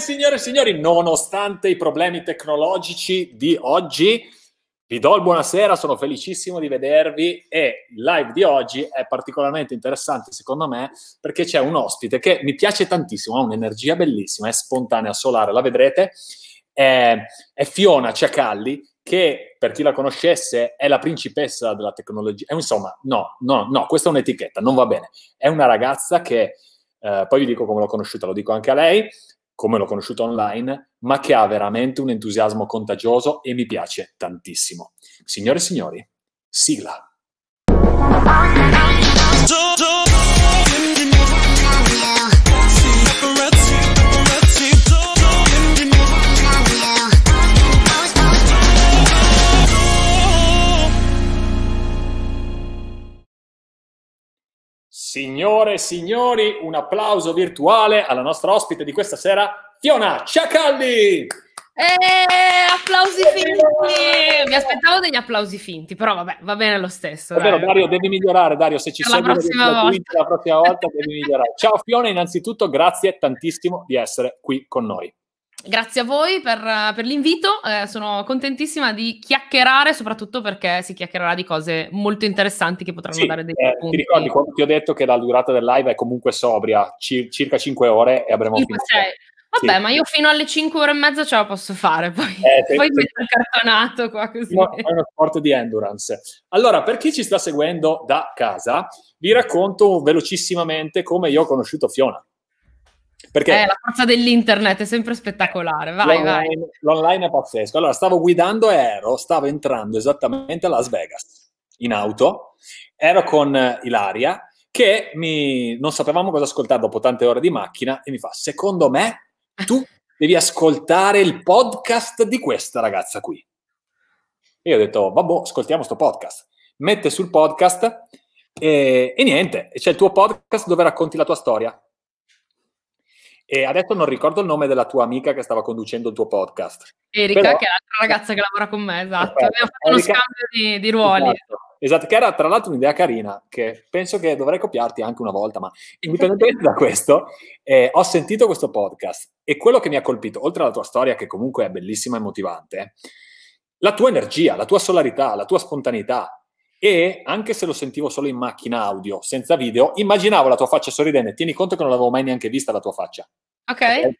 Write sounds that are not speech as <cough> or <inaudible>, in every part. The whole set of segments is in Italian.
signore e signori, nonostante i problemi tecnologici di oggi, vi do il buonasera, sono felicissimo di vedervi e il live di oggi è particolarmente interessante secondo me perché c'è un ospite che mi piace tantissimo, ha un'energia bellissima, è spontanea, solare, la vedrete, è, è Fiona Ciacalli che per chi la conoscesse è la principessa della tecnologia, eh, insomma no, no, no, questa è un'etichetta, non va bene, è una ragazza che, eh, poi vi dico come l'ho conosciuta, lo dico anche a lei, come l'ho conosciuta online, ma che ha veramente un entusiasmo contagioso e mi piace tantissimo. Signore e signori, sigla. Signore e signori, un applauso virtuale alla nostra ospite di questa sera, Fiona Ciacalli. Eh, applausi finti! Mi aspettavo degli applausi finti, però vabbè, va bene lo stesso. È vero, Dario, devi migliorare, Dario, se ci sei la prossima volta. la prossima volta devi migliorare. Ciao Fiona, innanzitutto grazie tantissimo di essere qui con noi. Grazie a voi per, per l'invito, eh, sono contentissima di chiacchierare, soprattutto perché si chiacchiererà di cose molto interessanti che potranno Sì, dare dei eh, punti. ti ricordi quando ti ho detto che la durata del live è comunque sobria, ci- circa 5 ore e avremo Cinque, finito. sei. Vabbè, Sì. ma io fino alle 5 ore e mezza ce la posso fare, poi, Eh, poi metto il cartonato qua così. No, è uno sport di endurance. Allora, per chi ci sta seguendo da casa, vi racconto velocissimamente come io ho conosciuto Fiona. Perché Eh, la forza dell'internet è sempre spettacolare, vai, vai. l'online, l'online è pazzesco. Allora, stavo guidando e ero, stavo entrando esattamente a Las Vegas in auto, ero con Ilaria che mi, non sapevamo cosa ascoltare dopo tante ore di macchina e mi fa, secondo me tu devi ascoltare il podcast di questa ragazza qui. E io ho detto, vabbè, ascoltiamo sto podcast. Mette sul podcast e, e niente, c'è il tuo podcast dove racconti la tua storia. E adesso non ricordo il nome della tua amica che stava conducendo il tuo podcast. Erika, Però- che è l'altra ragazza che lavora con me, esatto. Perfetto. Abbiamo fatto uno Erika- scambio di, di ruoli. Esatto. Esatto, che era tra l'altro un'idea carina, che penso che dovrei copiarti anche una volta, ma indipendentemente da questo, eh, ho sentito questo podcast e quello che mi ha colpito, oltre alla tua storia, che comunque è bellissima e motivante, la tua energia, la tua solarità, la tua spontaneità. E anche se lo sentivo solo in macchina audio, senza video, immaginavo la tua faccia sorridente. Tieni conto che non l'avevo mai neanche vista la tua faccia. Ok? Ok?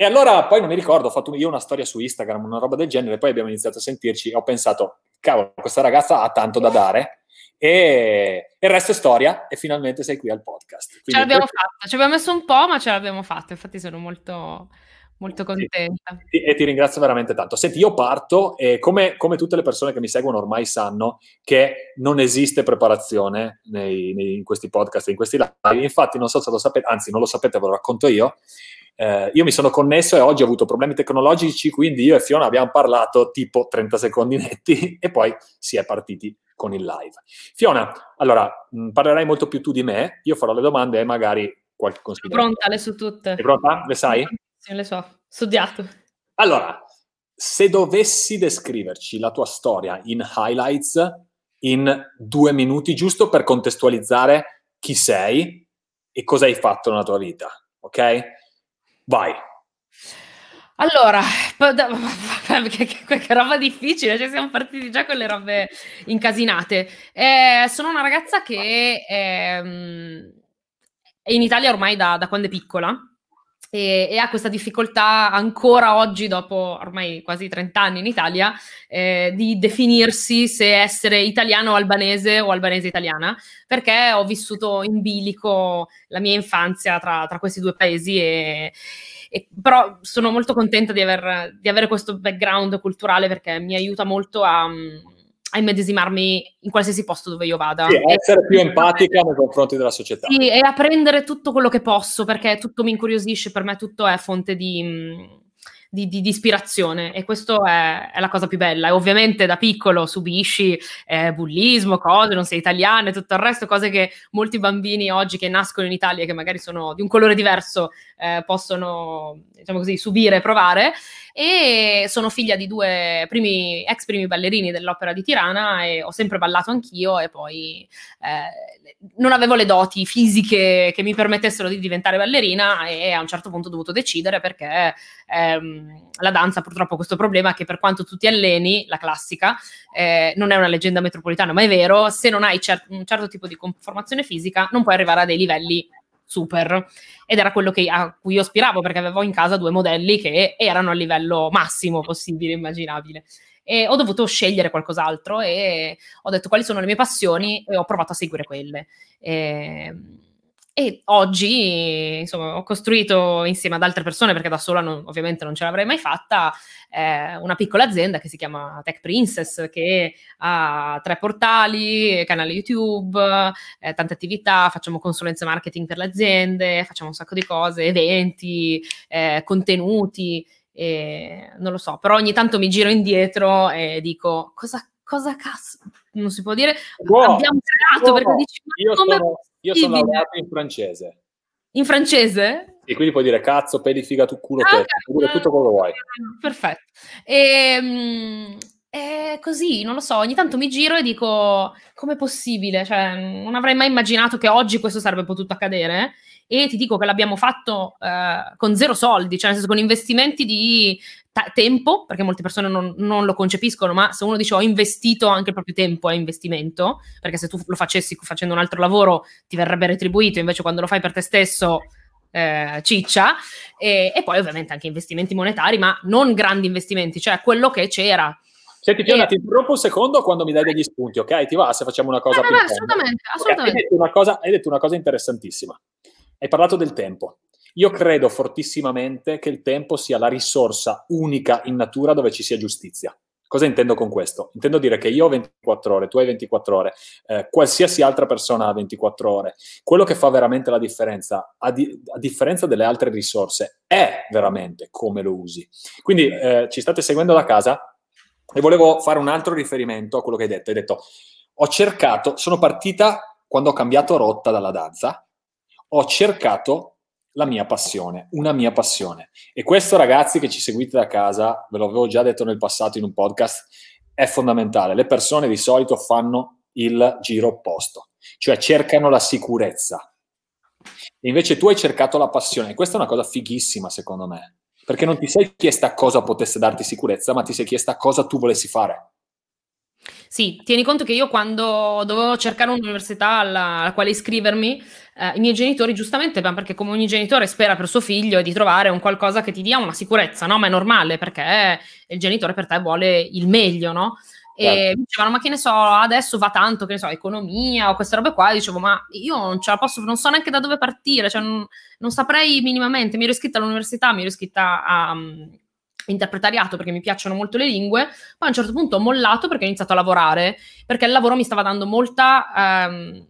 E allora poi non mi ricordo, ho fatto io una storia su Instagram, una roba del genere, poi abbiamo iniziato a sentirci e ho pensato, cavolo, questa ragazza ha tanto da dare e il resto è storia e finalmente sei qui al podcast. Ce Quindi l'abbiamo questo- fatta, ci abbiamo messo un po', ma ce l'abbiamo fatta. Infatti sono molto, molto Sì. contenta. Ti- e ti ringrazio veramente tanto. Senti, io parto e come, come tutte le persone che mi seguono ormai sanno che non esiste preparazione nei- nei- in questi podcast, in questi live. Infatti, non so se lo sapete, anzi, non lo sapete, ve lo racconto io. Eh, io mi sono connesso e oggi ho avuto problemi tecnologici, quindi io e Fiona abbiamo parlato tipo 30 secondi netti <laughs> e poi si è partiti con il live. Fiona, allora, mh, parlerai molto più tu di me, io farò le domande e magari qualche consiglio. pronta, le so tutte. Sei pronta? Le sai? Le so. Studiato. Allora, se dovessi descriverci la tua storia in highlights in due minuti, giusto per contestualizzare chi sei e cosa hai fatto nella tua vita, ok? Vai. Allora, <laughs> che, che- che roba difficile, cioè siamo partiti già con le robe incasinate. Eh, sono una ragazza che ehm, è in Italia ormai da, da quando è piccola e, e ha questa difficoltà ancora oggi, dopo ormai quasi 30 anni in Italia, eh, di definirsi se essere italiano o albanese o albanese italiana, perché ho vissuto in bilico la mia infanzia tra, tra questi due paesi e, e- però sono molto contenta di, aver- di avere questo background culturale perché mi aiuta molto a, a immedesimarmi in qualsiasi posto dove io vada. Sì, essere più <laughs> empatica nei confronti della società. sì, e apprendere tutto quello che posso perché tutto mi incuriosisce, per me tutto è fonte di, mh, di, di, di, ispirazione e questo è, è, la cosa più bella. E ovviamente da piccolo subisci eh, bullismo, cose, non sei italiano e tutto il resto, cose che molti bambini oggi che nascono in Italia, che magari sono di un colore diverso, eh, possono, diciamo così, subire e provare. E sono figlia di due primi, ex primi ballerini dell'Opera di Tirana e ho sempre ballato anch'io e poi eh, non avevo le doti fisiche che mi permettessero di diventare ballerina e a un certo punto ho dovuto decidere perché ehm, la danza purtroppo ha questo problema che per quanto tu ti alleni, la classica, eh, non è una leggenda metropolitana, ma è vero, se non hai cer- un certo tipo di conformazione fisica non puoi arrivare a dei livelli super ed era quello che, a cui io aspiravo perché avevo in casa due modelli che erano a livello massimo possibile, immaginabile. E ho dovuto scegliere qualcos'altro e ho detto quali sono le mie passioni e ho provato a seguire quelle. E, e oggi, insomma, ho costruito insieme ad altre persone, perché da sola non, ovviamente non ce l'avrei mai fatta, eh, una piccola azienda che si chiama Tech Princess, che ha tre portali, canale YouTube, eh, tante attività, facciamo consulenze marketing per le aziende, facciamo un sacco di cose, eventi, eh, contenuti, non lo so, però ogni tanto mi giro indietro e dico cosa, cosa cazzo, non si può dire, wow, abbiamo creato, wow, perché dici, io come sono io sono laureato in francese. In francese? E quindi puoi dire cazzo, peli, figa, tu culo, ah, te, puoi dire tutto quello che vuoi. Perfetto. E, um, è così, non lo so, ogni tanto mi giro e dico com'è possibile? Cioè, non avrei mai immaginato che oggi questo sarebbe potuto accadere e ti dico che l'abbiamo fatto eh, con zero soldi, cioè nel senso con investimenti di ta- tempo, perché molte persone non, non, lo concepiscono, ma se uno dice ho investito anche il proprio tempo è investimento, perché se tu lo facessi facendo un altro lavoro ti verrebbe retribuito, invece quando lo fai per te stesso eh, ciccia, e, e, poi ovviamente anche investimenti monetari, ma non grandi investimenti, cioè quello che c'era. Senti Fiona, e... ti interrompo un secondo quando mi dai degli spunti, ok? Ti va se facciamo una cosa? Eh, vabbè, assolutamente, assolutamente. Okay, hai, detto una cosa, hai detto una cosa interessantissima. Hai parlato del tempo. Io credo fortissimamente che il tempo sia la risorsa unica in natura dove ci sia giustizia. Cosa intendo con questo? Intendo dire che io ho 24 ore, tu hai 24 ore, eh, qualsiasi altra persona ha 24 ore. Quello che fa veramente la differenza, a, di- a differenza delle altre risorse, è veramente come lo usi. Quindi eh, ci state seguendo da casa e volevo fare un altro riferimento a quello che hai detto. Hai detto, ho cercato, sono partita quando ho cambiato rotta dalla danza, ho cercato la mia passione, una mia passione. E questo, ragazzi che ci seguite da casa, ve l'avevo già detto nel passato in un podcast, è fondamentale. Le persone di solito fanno il giro opposto, cioè cercano la sicurezza. E invece tu hai cercato la passione. E questa è una cosa fighissima, secondo me, perché non ti sei chiesta cosa potesse darti sicurezza, ma ti sei chiesta cosa tu volessi fare. Sì, tieni conto che io quando dovevo cercare un'università alla, alla quale iscrivermi, eh, i miei genitori giustamente, perché come ogni genitore spera per suo figlio di trovare un qualcosa che ti dia una sicurezza, no? Ma è normale perché il genitore per te vuole il meglio, no? E certo. mi dicevano, ma che ne so, adesso va tanto, che ne so, economia o queste robe qua. E dicevo, ma io non ce la posso, non so neanche da dove partire, cioè non, non saprei minimamente. Mi ero iscritta all'università, mi ero iscritta a, interpretariato perché mi piacciono molto le lingue, poi a un certo punto ho mollato perché ho iniziato a lavorare, perché il lavoro mi stava dando molta... Ehm,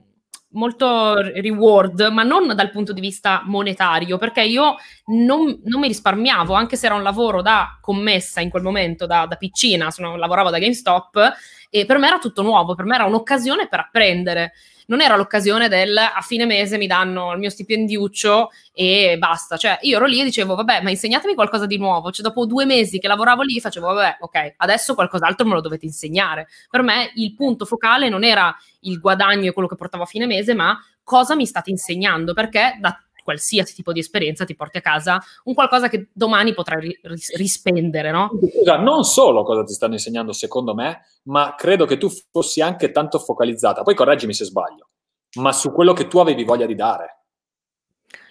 molto reward, ma non dal punto di vista monetario, perché io non, non, mi risparmiavo, anche se era un lavoro da commessa in quel momento, da, da piccina, sono, lavoravo da GameStop, e per me era tutto nuovo, per me era un'occasione per apprendere non era l'occasione del a fine mese mi danno il mio stipendiuccio e basta. Cioè, io ero lì e dicevo, vabbè, ma insegnatemi qualcosa di nuovo. Cioè, dopo due mesi che lavoravo lì, facevo, vabbè, ok, adesso qualcos'altro me lo dovete insegnare. Per me il punto focale non era il guadagno e quello che portavo a fine mese, ma cosa mi state insegnando, perché da qualsiasi tipo di esperienza ti porti a casa un qualcosa che domani potrai ris- rispendere, no? Scusa, non solo cosa ti stanno insegnando secondo me, ma credo che tu fossi anche tanto focalizzata, poi correggimi se sbaglio, ma su quello che tu avevi voglia di dare.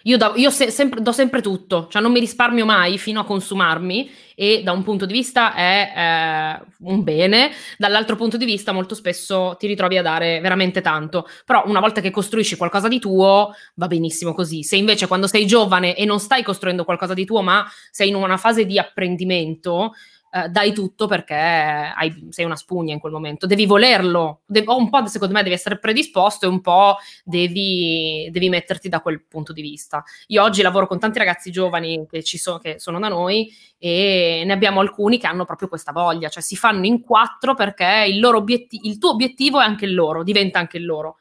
Io, do, io se, sempre, do sempre tutto, cioè non mi risparmio mai fino a consumarmi e da un punto di vista è eh, un bene, dall'altro punto di vista molto spesso ti ritrovi a dare veramente tanto, però una volta che costruisci qualcosa di tuo va benissimo così, se invece quando sei giovane e non stai costruendo qualcosa di tuo ma sei in una fase di apprendimento, eh, dai tutto perché hai, sei una spugna in quel momento, devi volerlo, de- un po' secondo me devi essere predisposto e un po' devi, devi, metterti da quel punto di vista. Io oggi lavoro con tanti ragazzi giovani che, so, che sono da noi e ne abbiamo alcuni che hanno proprio questa voglia, cioè si fanno in quattro perché il, obiettivo, il tuo obiettivo è anche il loro, diventa anche il loro.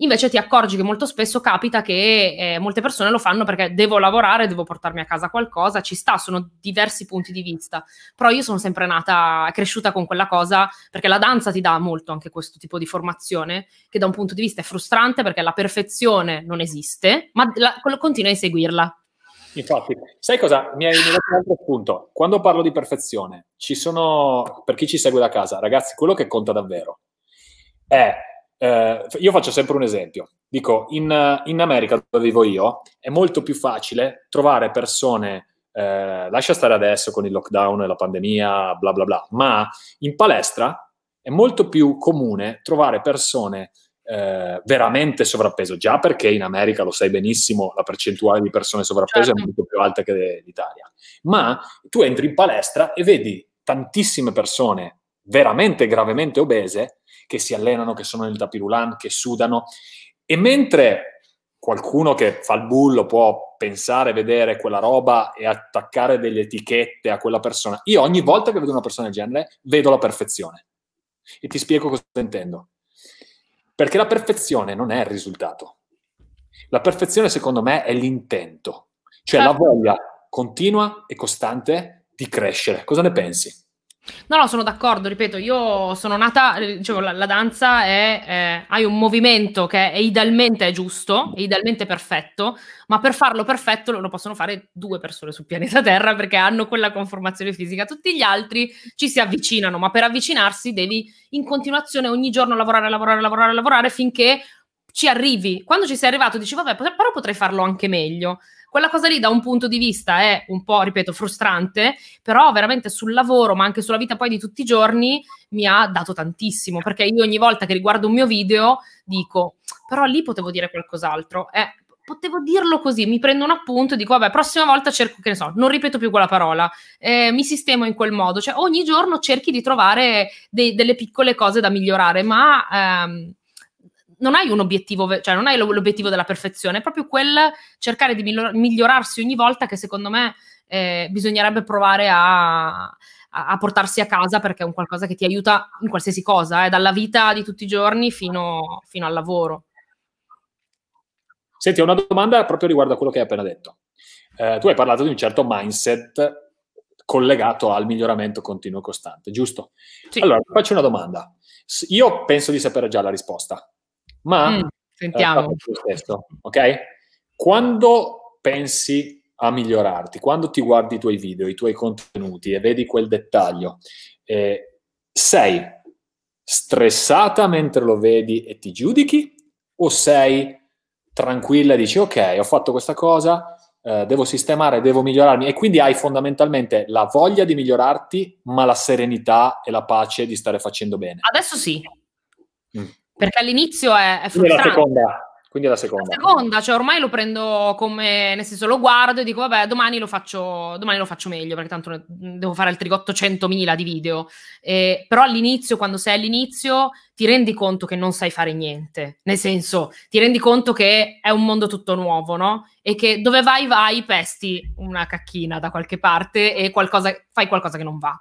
Invece ti accorgi che molto spesso capita che eh, molte persone lo fanno perché devo lavorare, devo portarmi a casa qualcosa, ci sta, sono diversi punti di vista. Però io sono sempre nata, cresciuta con quella cosa, perché la danza ti dà molto anche questo tipo di formazione, che da un punto di vista è frustrante perché la perfezione non esiste, ma la, continua a inseguirla. Infatti, sai cosa? Mi hai dato un altro punto. Quando parlo di perfezione, ci sono, per chi ci segue da casa, ragazzi, quello che conta davvero è eh, io faccio sempre un esempio. Dico, in, in, America dove vivo io è molto più facile trovare persone, eh, lascia stare adesso con il lockdown e la pandemia, bla bla bla, ma in palestra è molto più comune trovare persone eh, veramente sovrappeso, già perché in America, lo sai benissimo, la percentuale di persone sovrappeso certo. è molto più alta che l'Italia, ma tu entri in palestra e vedi tantissime persone veramente gravemente obese che si allenano, che sono nel tapirulan, che sudano. E mentre qualcuno che fa il bullo può pensare, vedere quella roba e attaccare delle etichette a quella persona, io ogni volta che vedo una persona del genere vedo la perfezione. E ti spiego cosa intendo. Perché la perfezione non è il risultato. La perfezione, secondo me, è l'intento, cioè la certo. voglia continua e costante di crescere. Cosa ne pensi? No, no, sono d'accordo, ripeto, io sono nata, dicevo, la, la danza è, eh, hai un movimento che è idealmente è giusto, è idealmente perfetto, ma per farlo perfetto lo, lo possono fare due persone sul pianeta Terra perché hanno quella conformazione fisica, tutti gli altri ci si avvicinano, ma per avvicinarsi devi in continuazione ogni giorno lavorare, lavorare, lavorare, lavorare finché ci arrivi. Quando ci sei arrivato dici, vabbè, però potrei farlo anche meglio. Quella cosa lì da un punto di vista è un po', ripeto, frustrante, però veramente sul lavoro, ma anche sulla vita poi di tutti i giorni, mi ha dato tantissimo, perché io ogni volta che riguardo un mio video dico, però lì potevo dire qualcos'altro. Eh, potevo dirlo così, mi prendo un appunto e dico, vabbè, prossima volta cerco, che ne so, non ripeto più quella parola, eh, mi sistemo in quel modo, cioè ogni giorno cerchi di trovare dei, delle piccole cose da migliorare, ma ehm, non hai un obiettivo, cioè non hai l'obiettivo della perfezione, è proprio quel cercare di migliorarsi ogni volta che secondo me eh, bisognerebbe provare a, a, portarsi a casa perché è un qualcosa che ti aiuta in qualsiasi cosa, eh, dalla vita di tutti i giorni fino, fino al lavoro. Senti, ho una domanda proprio riguardo a quello che hai appena detto. Eh, tu hai parlato di un certo mindset collegato al miglioramento continuo e costante, giusto? Sì. Allora, faccio una domanda. Io penso di sapere già la risposta, ma mm, sentiamo. Eh, stesso, ok? Quando pensi a migliorarti, quando ti guardi i tuoi video, i tuoi contenuti e vedi quel dettaglio, eh, sei stressata mentre lo vedi e ti giudichi o sei tranquilla e dici ok, ho fatto questa cosa, eh, devo sistemare, devo migliorarmi e quindi hai fondamentalmente la voglia di migliorarti, ma la serenità e la pace di stare facendo bene. Adesso sì. Mm. Perché all'inizio è, è frustrante. La seconda, quindi è la seconda. La seconda, cioè ormai lo prendo come, nel senso lo guardo e dico vabbè domani lo faccio, domani lo faccio meglio perché tanto devo fare altri 800.000 di video. Eh, però all'inizio, quando sei all'inizio, ti rendi conto che non sai fare niente. Nel senso, ti rendi conto che è un mondo tutto nuovo, no? E che dove vai vai pesti una cacchina da qualche parte e qualcosa, fai qualcosa che non va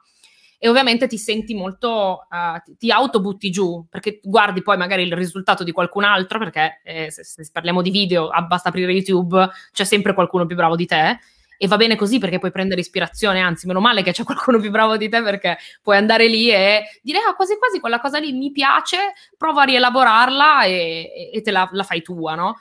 e ovviamente ti senti molto, uh, ti autobutti giù, perché guardi poi magari il risultato di qualcun altro, perché eh, se, se, parliamo di video, ah, basta aprire YouTube, c'è sempre qualcuno più bravo di te. E va bene così perché puoi prendere ispirazione, anzi, meno male che c'è qualcuno più bravo di te perché puoi andare lì e dire: Ah, quasi quasi quella cosa lì mi piace, prova a rielaborarla e, e te la, la, fai tua, no?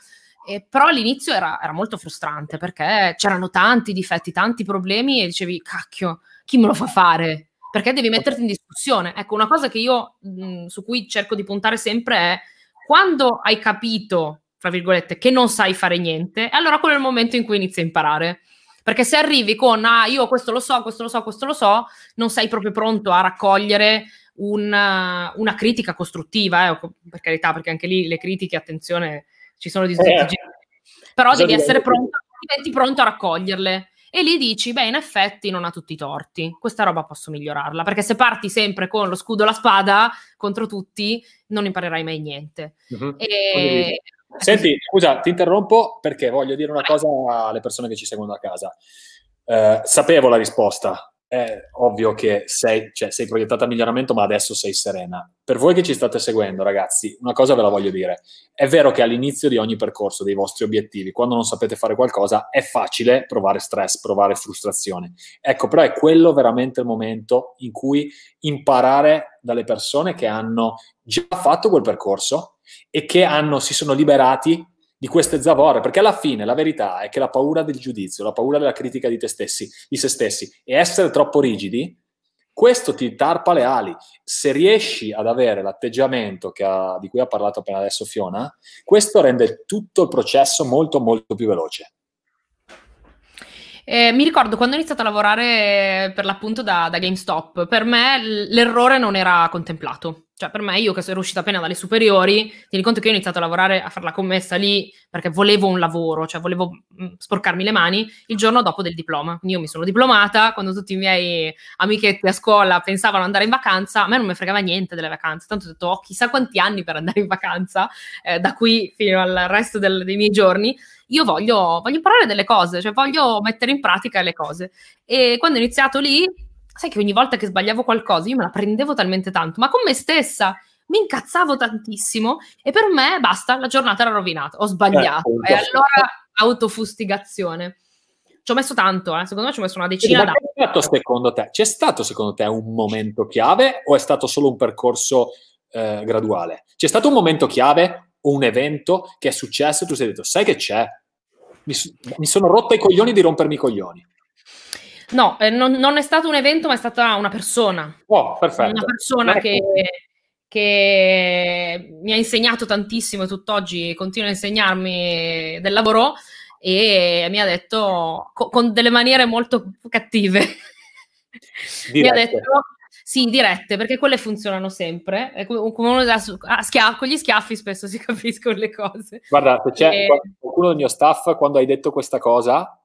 E, però all'inizio era, era molto frustrante perché c'erano tanti difetti, tanti problemi e dicevi: Cacchio, chi me lo fa fare? Perché devi metterti in discussione. Ecco, una cosa che io mh, su cui cerco di puntare sempre è quando hai capito, tra virgolette, che non sai fare niente, allora quello è il momento in cui inizi a imparare. Perché se arrivi con, ah, io questo lo so, questo lo so, questo lo so, non sei proprio pronto a raccogliere una, una critica costruttiva, eh, per carità, perché anche lì le critiche, attenzione, ci sono di tutti eh. Però devi essere pronto, diventi pronto a raccoglierle e lì dici, beh, in effetti non ha tutti i torti, questa roba posso migliorarla, perché se parti sempre con lo scudo e la spada contro tutti, non imparerai mai niente. Uh-huh. E... Senti, scusa, ti interrompo perché voglio dire una cosa alle persone che ci seguono da casa. Eh, sapevo la risposta, è ovvio che sei, cioè, sei proiettata a miglioramento, ma adesso sei serena. Per voi che ci state seguendo, ragazzi, una cosa ve la voglio dire. È vero che all'inizio di ogni percorso, dei vostri obiettivi, quando non sapete fare qualcosa, è facile provare stress, provare frustrazione. Ecco, però è quello veramente il momento in cui imparare dalle persone che hanno già fatto quel percorso e che hanno, si sono liberati di queste zavorre, perché alla fine la verità è che la paura del giudizio, la paura della critica di te stessi, di se stessi e essere troppo rigidi, questo ti tarpa le ali. Se riesci ad avere l'atteggiamento ha, di cui ha parlato appena adesso Fiona, questo rende tutto il processo molto molto più veloce. Eh, mi ricordo quando ho iniziato a lavorare per l'appunto da, da GameStop, per me l'errore non era contemplato. Cioè, per me, io che sono uscita appena dalle superiori, tieni conto che ho iniziato a lavorare, a fare la commessa lì perché volevo un lavoro, cioè volevo mm, sporcarmi le mani il giorno dopo del diploma. Quindi io mi sono diplomata, quando tutti i miei amichetti a scuola pensavano andare in vacanza, a me non mi fregava niente delle vacanze, tanto ho detto, ho chissà quanti anni per andare in vacanza, eh, da qui fino al resto del, dei miei giorni. Io voglio, voglio imparare delle cose, cioè voglio mettere in pratica le cose. E quando ho iniziato lì, sai che ogni volta che sbagliavo qualcosa io me la prendevo talmente tanto, ma con me stessa mi incazzavo tantissimo e per me basta, la giornata era rovinata, ho sbagliato eh, e allora autofustigazione. Ci ho messo tanto, eh. secondo me ci ho messo una decina d'anni. Stato, secondo te, c'è stato secondo te un momento chiave o è stato solo un percorso eh, graduale? C'è stato un momento chiave o un evento che è successo e tu sei detto, sai che c'è? Mi, mi sono rotto i coglioni di rompermi i coglioni. No, eh, non, non, è stato un evento, ma è stata una persona. Oh, perfetto. Una persona che, che, mi ha insegnato tantissimo e tutt'oggi continua a insegnarmi del lavoro e mi ha detto co- con delle maniere molto cattive. <laughs> Mi ha detto sì, dirette, perché quelle funzionano sempre. Come uno da, ah, schia- con gli schiaffi spesso si <laughs> capiscono le cose. Guarda, se c'è e... qualcuno del mio staff, quando hai detto questa cosa,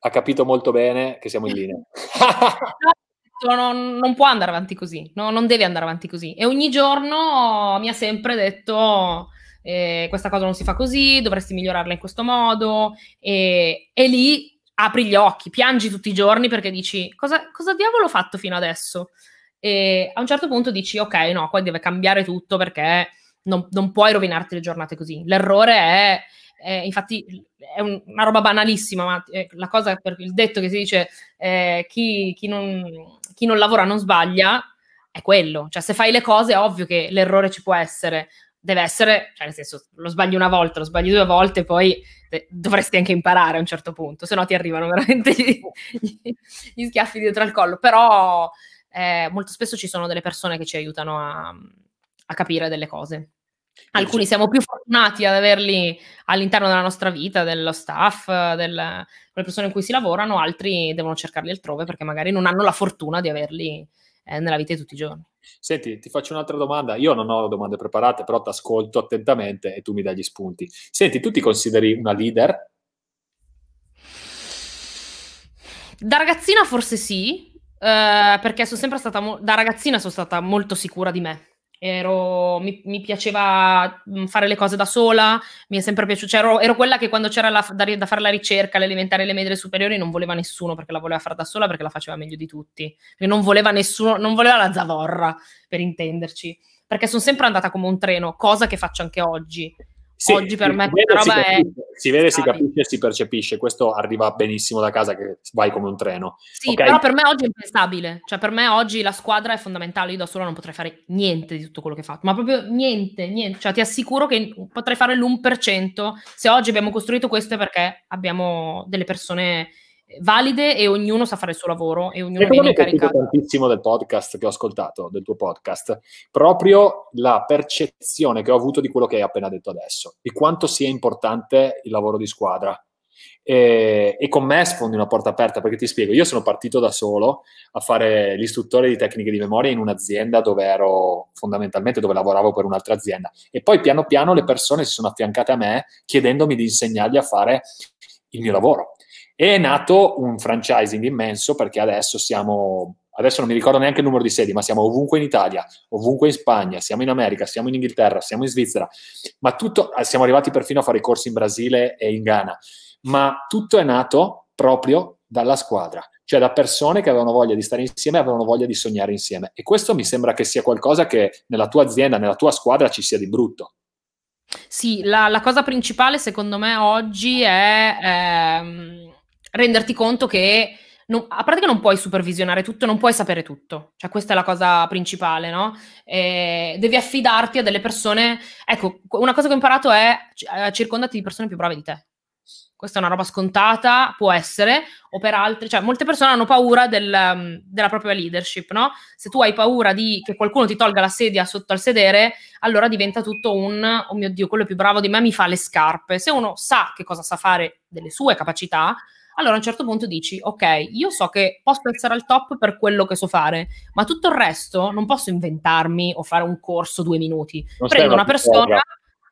ha capito molto bene che siamo in linea. <laughs> no, non, non, può andare avanti così, no, non deve andare avanti così. E ogni giorno mi ha sempre detto eh, questa cosa non si fa così, dovresti migliorarla in questo modo. E, e lì apri gli occhi, piangi tutti i giorni perché dici cosa, cosa diavolo ho fatto fino adesso? E a un certo punto dici ok, no, qua deve cambiare tutto perché non, non puoi rovinarti le giornate così. L'errore è eh, infatti è un, una roba banalissima, ma eh, la cosa per il detto che si dice eh, chi, chi, non, chi, non, lavora non sbaglia è quello. Cioè, se fai le cose è ovvio che l'errore ci può essere. Deve essere, cioè nel senso, lo sbagli una volta, lo sbagli due volte, poi dovresti anche imparare a un certo punto, se no ti arrivano <laughs> veramente gli, gli schiaffi dietro al collo. Però eh, molto spesso ci sono delle persone che ci aiutano a, a capire delle cose. Alcuni siamo più fortunati ad averli all'interno della nostra vita, dello staff, delle persone in cui si lavorano, altri devono cercarli altrove perché magari non hanno la fortuna di averli eh, nella vita di tutti i giorni. Senti, ti faccio un'altra domanda. Io non ho domande preparate, però ti ascolto attentamente e tu mi dai gli spunti. Senti, tu ti consideri una leader? Da ragazzina forse sì, eh, perché sono sempre stata, mo- da ragazzina sono stata molto sicura di me Ero, mi, mi, piaceva mm, fare le cose da sola, mi è sempre piaciuto, cioè ero, ero, quella che quando c'era la, da, da, fare la ricerca, l'elementare e le medie superiori non voleva nessuno perché la voleva fare da sola perché la faceva meglio di tutti, perché non voleva nessuno, non voleva la zavorra per intenderci, perché sono sempre andata come un treno, cosa che faccio anche oggi. Sì, Oggi per me questa roba è... Si vede, si capisce si percepisce, questo arriva benissimo da casa che vai come un treno. Sì, okay? però per me oggi è impensabile, cioè per me oggi la squadra è fondamentale, io da sola non potrei fare niente di tutto quello che fatto, ma proprio niente, niente, cioè ti assicuro che potrei fare l'1%, se oggi abbiamo costruito questo è perché abbiamo delle persone valide e ognuno sa fare il suo lavoro e ognuno e viene incaricato. tantissimo del podcast che ho ascoltato, del tuo podcast, proprio la percezione che ho avuto di quello che hai appena detto adesso, di quanto sia importante il lavoro di squadra. E, e, con me sfondi una porta aperta perché ti spiego, io sono partito da solo a fare l'istruttore di tecniche di memoria in un'azienda dove ero fondamentalmente dove lavoravo per un'altra azienda e poi piano piano le persone si sono affiancate a me chiedendomi di insegnargli a fare il mio lavoro E è nato un franchising immenso perché adesso siamo, adesso non mi ricordo neanche il numero di sedi, ma siamo ovunque in Italia, ovunque in Spagna, siamo in America, siamo in Inghilterra, siamo in Svizzera, ma tutto, eh, siamo arrivati perfino a fare i corsi in Brasile e in Ghana, ma tutto è nato proprio dalla squadra, cioè da persone che avevano voglia di stare insieme avevano voglia di sognare insieme. E questo mi sembra che sia qualcosa che nella tua azienda, nella tua squadra ci sia di brutto. Sì, la, la cosa principale secondo me oggi è ehm, renderti conto che non, a parte che non puoi supervisionare tutto, non puoi sapere tutto. Cioè, questa è la cosa principale, no? E devi affidarti a delle persone. Ecco, una cosa che ho imparato è eh, circondati di persone più brave di te questa è una roba scontata, può essere, o per altri, cioè molte persone hanno paura del, um, della propria leadership, no? Se tu hai paura di che qualcuno ti tolga la sedia sotto al sedere, allora diventa tutto un, oh mio Dio, quello più bravo di me mi fa le scarpe. Se uno sa che cosa sa fare delle sue capacità, allora a un certo punto dici, ok, io so che posso essere al top per quello che so fare, ma tutto il resto non posso inventarmi o fare un corso due minuti. Non Prendo una persona... Cosa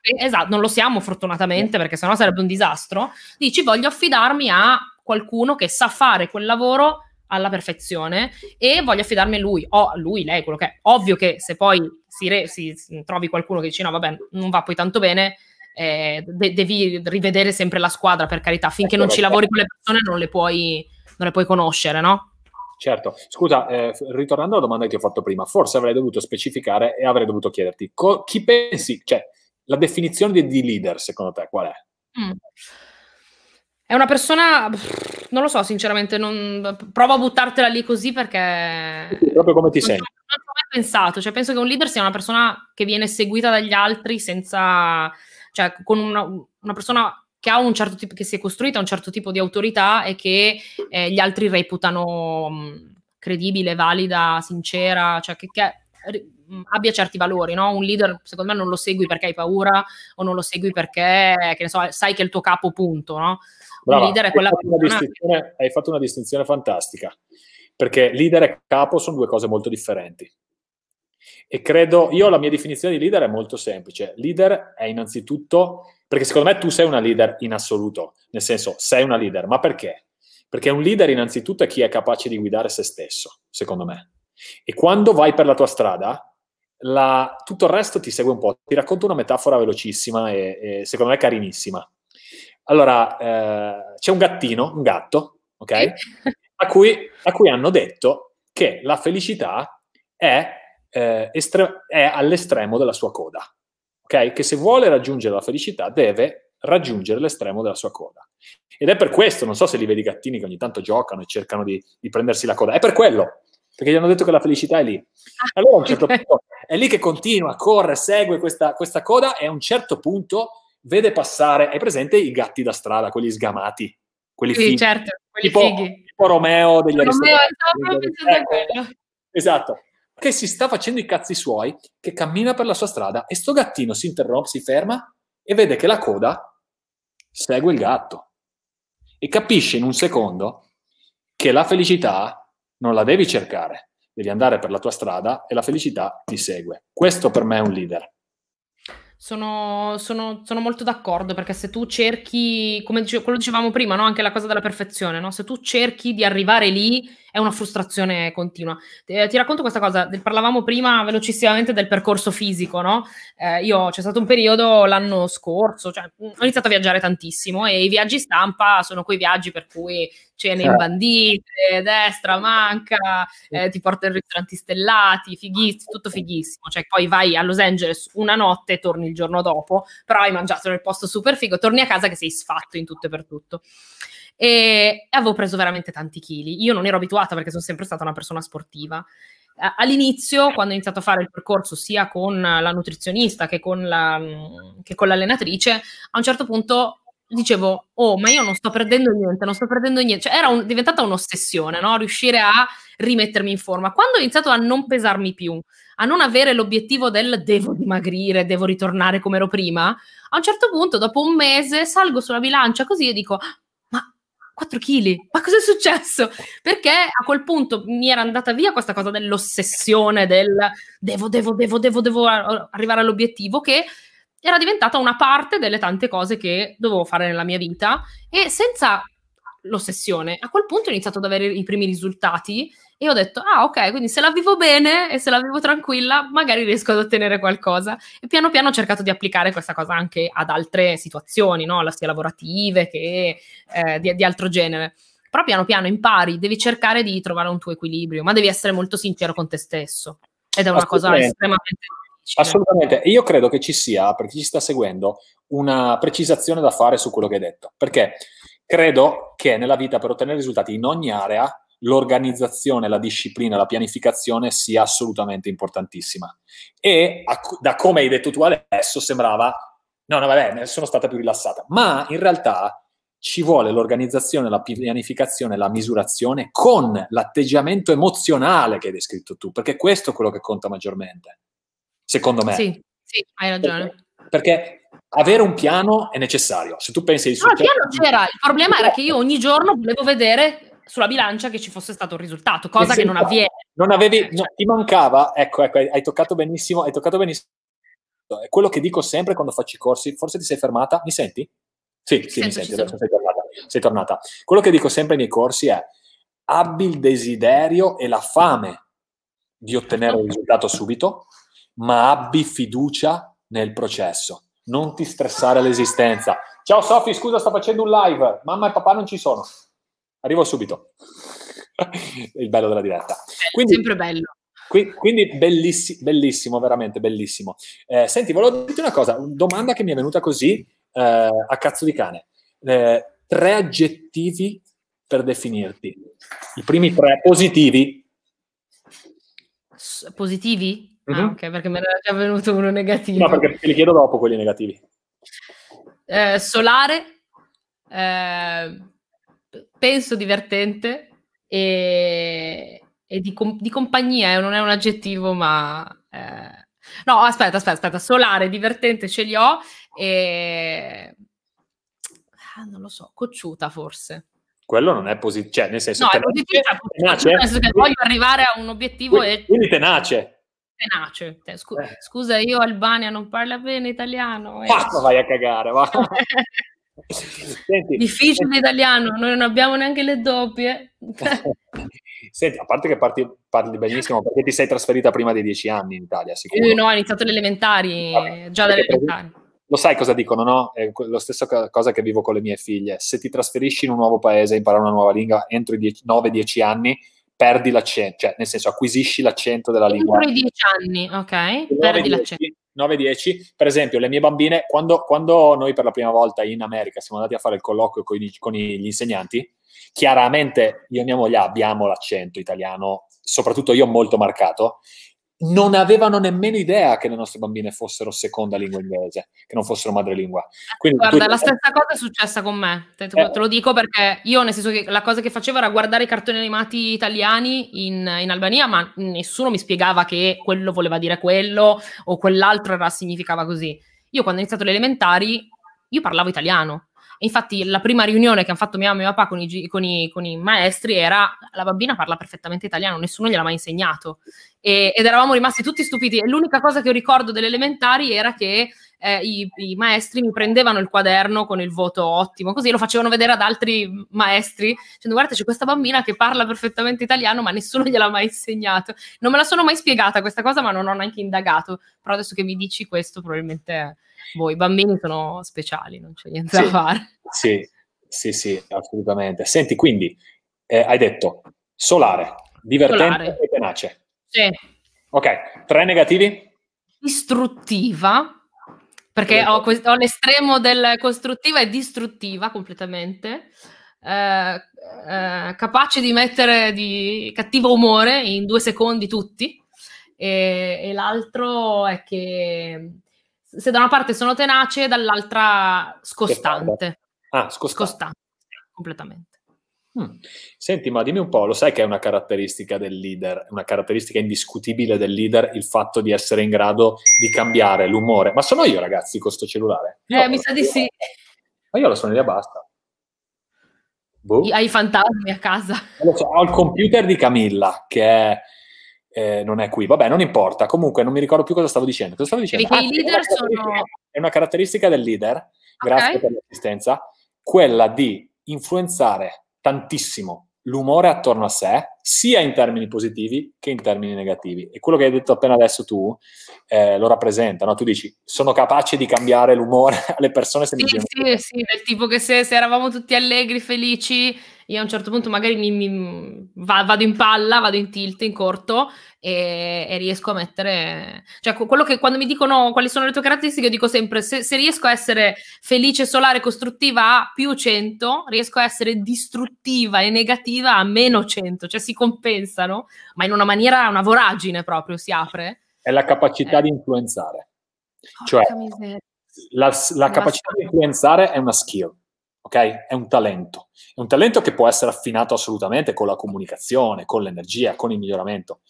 esatto, non lo siamo fortunatamente perché sennò sarebbe un disastro, dici voglio affidarmi a qualcuno che sa fare quel lavoro alla perfezione e voglio affidarmi a lui, o a lui, lei, quello che è. Ovvio che se poi si, re, si trovi qualcuno che dice no, vabbè, non va poi tanto bene, eh, de- devi rivedere sempre la squadra, per carità, finché non ci lavori con le persone non le puoi, non le puoi conoscere, no? Certo, scusa, eh, ritornando alla domanda che ti ho fatto prima, forse avrei dovuto specificare e avrei dovuto chiederti co- chi pensi, cioè la definizione di, di leader, secondo te, qual è? Mm. È una persona, non lo so, sinceramente, non, provo a buttartela lì così perché... Proprio come ti senti? Non ci ho mai pensato, cioè penso che un leader sia una persona che viene seguita dagli altri senza... cioè con una, una persona che ha un certo tipo, che si è costruita un certo tipo di autorità e che eh, gli altri reputano mh, mm, credibile, valida, sincera, cioè che, che abbia certi valori, no? Un leader, secondo me, non lo segui perché hai paura o non lo segui perché, che ne so, sai che è il tuo capo, punto, no? Brava, un leader è quella hai fatto, che... hai fatto una distinzione fantastica, perché leader e capo sono due cose molto differenti. E credo, io la mia definizione di leader è molto semplice. Leader è innanzitutto, perché secondo me tu sei una leader in assoluto, nel senso sei una leader, ma perché? Perché un leader innanzitutto è chi è capace di guidare se stesso, secondo me. E quando vai per la tua strada, la, tutto il resto ti segue un po'. Ti racconto una metafora velocissima e, e secondo me carinissima. Allora, eh, c'è un gattino, un gatto, ok? A cui, a cui hanno detto che la felicità è, eh, estre- è all'estremo della sua coda, ok? Che se vuole raggiungere la felicità deve raggiungere l'estremo della sua coda. Ed è per questo, non so se li vedi gattini che ogni tanto giocano e cercano di, di prendersi la coda, è per quello perché gli hanno detto che la felicità è lì. Ah, allora a un certo punto è lì che continua, corre, segue questa, questa coda e a un certo punto vede passare, hai presente i gatti da strada, quelli sgamati? Quelli sì, fighi, certo, quelli tipo, fighi. tipo Romeo degli Romeo, ecco, Esatto, che si sta facendo i cazzi suoi, che cammina per la sua strada e sto gattino si interrompe, si ferma e vede che la coda segue il gatto e capisce in un secondo che la felicità non la devi cercare, devi andare per la tua strada e la felicità ti segue. Questo per me è un leader. Sono, sono, sono molto d'accordo perché se tu cerchi, come dice, quello dicevamo prima, no? anche la cosa della perfezione, no? se tu cerchi di arrivare lì è una frustrazione continua. Eh, ti racconto questa cosa, parlavamo prima velocissimamente del percorso fisico, no? Eh, io c'è stato un periodo l'anno scorso, cioè, ho iniziato a viaggiare tantissimo e i viaggi stampa sono quei viaggi per cui cene in bandite, destra, manca, eh, ti porta in ristoranti stellati, fighissimo, tutto fighissimo. Cioè, poi vai a Los Angeles una notte e torni il giorno dopo, però hai mangiato nel posto super figo, torni a casa che sei sfatto in tutto e per tutto e avevo preso veramente tanti chili. Io non ero abituata perché sono sempre stata una persona sportiva. All'inizio, quando ho iniziato a fare il percorso sia con la nutrizionista che con, la, che con l'allenatrice, a un certo punto dicevo, oh, ma io non sto perdendo niente, non sto perdendo niente. Cioè, era un, diventata un'ossessione, no? Riuscire a rimettermi in forma. Quando ho iniziato a non pesarmi più, a non avere l'obiettivo del devo dimagrire, devo ritornare come ero prima, a un certo punto, dopo un mese, salgo sulla bilancia così e dico, 4 kg, ma cosa è successo? Perché a quel punto mi era andata via questa cosa dell'ossessione del devo, devo, devo, devo, devo arrivare all'obiettivo, che era diventata una parte delle tante cose che dovevo fare nella mia vita e senza l'ossessione. A quel punto ho iniziato ad avere i primi risultati e ho detto, ah ok, quindi se la vivo bene e se la vivo tranquilla, magari riesco ad ottenere qualcosa. E piano piano ho cercato di applicare questa cosa anche ad altre situazioni, no? sia lavorative che eh, di, di altro genere. Però piano piano impari, devi cercare di trovare un tuo equilibrio, ma devi essere molto sincero con te stesso. Ed è una cosa estremamente difficile. Assolutamente. E io credo che ci sia, per chi ci sta seguendo, una precisazione da fare su quello che hai detto. Perché credo che nella vita per ottenere risultati in ogni area l'organizzazione, la disciplina, la pianificazione sia assolutamente importantissima. E a, da come hai detto tu adesso sembrava, no, no, vabbè, sono stata più rilassata. Ma in realtà ci vuole l'organizzazione, la pianificazione, la misurazione con l'atteggiamento emozionale che hai descritto tu, perché questo è quello che conta maggiormente, secondo me. Sì, sì, hai ragione. Perché, perché avere un piano è necessario. Se tu pensi di No, il piano c'era, il problema era che io ogni giorno volevo vedere sulla bilancia che ci fosse stato un risultato, cosa che non avviene. Non avevi, no, ti mancava, ecco, ecco, hai toccato benissimo, hai toccato benissimo. È quello che dico sempre quando faccio i corsi, forse ti sei fermata, mi senti? Sì, sì, mi senti, adesso sei tornata. sei tornata. Quello che dico sempre nei corsi è abbi il desiderio e la fame di ottenere un risultato subito, ma abbi fiducia nel processo. Non ti stressare l'esistenza. Ciao Sofi, scusa, sto facendo un live. Mamma e papà non ci sono. Arrivo subito. <laughs> il bello della diretta. Quindi, sempre bello. Quindi bellissimo, bellissimo, veramente bellissimo. Eh, senti, volevo dirti una cosa, una domanda che mi è venuta così eh, a cazzo di cane. Eh, tre aggettivi per definirti. I primi tre positivi. S- positivi? Mm-hmm. Ah, mhm. ok, perché me ne era già venuto uno negativo. No, perché te li chiedo dopo quelli negativi. Eh, solare, eh, penso divertente e, e di, com- di, compagnia, eh, non è un aggettivo, ma... Eh, no, aspetta, aspetta, aspetta, solare, divertente ce li ho e... Ah, non lo so, cocciuta forse. Quello non è positivo, cioè nel senso... No, tenace, è positivo, tenace, nel senso che voglio arrivare a un obiettivo quindi, e... Quindi tenace. Tenace. Eh. Scusa, io Albania non parla bene italiano. Eh. Ah, vai a cagare, va. <laughs> Senti, Difficile senti. italiano, noi non abbiamo neanche le doppie. <laughs> Senti, a parte che parti, parli benissimo, perché ti sei trasferita prima dei dieci anni in Italia, sicuro? Io no, ho iniziato le elementari, Vabbè, già dalle elementari. Lo sai cosa dicono, no? È lo stesso cosa che vivo con le mie figlie. Se ti trasferisci in un nuovo paese, imparare una nuova lingua entro i 9-10 anni, perdi l'accento, cioè nel senso acquisisci l'accento della lingua. Entro i 10 anni, ok, perdi l'accento. 9-10, per esempio, le mie bambine, quando, quando, noi per la prima volta in America siamo andati a fare il colloquio con, i, con gli insegnanti, chiaramente io e mia moglie abbiamo l'accento italiano, soprattutto io molto marcato, non avevano nemmeno idea che le nostre bambine fossero seconda lingua inglese, che non fossero madrelingua. Quindi Guarda, tu... la stessa cosa è successa con me, te, eh. te, lo dico perché io, nel senso che la cosa che facevo era guardare i cartoni animati italiani in, in, Albania, ma nessuno mi spiegava che quello voleva dire quello o quell'altro era, significava così. Io quando ho iniziato le elementari, io parlavo italiano, infatti la prima riunione che hanno fatto mia mamma e mio papà con i, con, i, con i, maestri era la bambina parla perfettamente italiano, nessuno gliel'ha mai insegnato. E, ed eravamo rimasti tutti stupiti. E l'unica cosa che io ricordo delle elementari era che eh, i, i, maestri mi prendevano il quaderno con il voto ottimo, così lo facevano vedere ad altri maestri, dicendo guarda c'è questa bambina che parla perfettamente italiano ma nessuno gliel'ha mai insegnato. Non me la sono mai spiegata questa cosa ma non ho neanche indagato, però adesso che mi dici questo probabilmente boh, i bambini sono speciali, non c'è niente sì, da fare. Sì, sì, sì, assolutamente. Senti, quindi eh, hai detto solare, divertente solare. e tenace. Sì. Ok, tre negativi? Istruttiva, perché ho, ho, l'estremo del costruttiva e distruttiva completamente. Eh, eh, capace di mettere di cattivo umore in due secondi tutti. E, e l'altro è che se da una parte sono tenace, dall'altra scostante. Ah, scostante. scostante completamente. Hmm. Senti, ma dimmi un po', lo sai che è una caratteristica del leader, una caratteristica indiscutibile del leader, il fatto di essere in grado di cambiare l'umore. Ma sono io, ragazzi, con questo cellulare? Eh, mi sa di sì. Ma io la suoneria basta. Boh. Hai i fantasmi a casa. So, ho il computer di Camilla, che è eh, non è qui. Vabbè, non importa. Comunque, non mi ricordo più cosa stavo dicendo. Cosa stavo dicendo? Ah, i leader è sono... È una caratteristica del leader, grazie okay. per l'assistenza, quella di influenzare tantissimo l'umore attorno a sé, sia in termini positivi che in termini negativi. E quello che hai detto appena adesso tu eh, lo rappresenta, no? Tu dici, sono capace di cambiare l'umore <laughs> alle persone semplicemente. Sì, sì, sì, del tipo che se, se eravamo tutti allegri, felici, io a un certo punto magari mi, mi vado in palla, vado in tilt, in corto e, e, riesco a mettere... Cioè, quello che quando mi dicono quali sono le tue caratteristiche, io dico sempre, se, se riesco a essere felice, solare, costruttiva a più 100, riesco a essere distruttiva e negativa a meno 100, cioè si compensano, ma in una maniera, una voragine proprio si apre. È la capacità eh. di influenzare. Cioè, la, la capacità di influenzare è una skill ok? È un talento. È un talento che può essere affinato assolutamente con la comunicazione, con l'energia, con il miglioramento,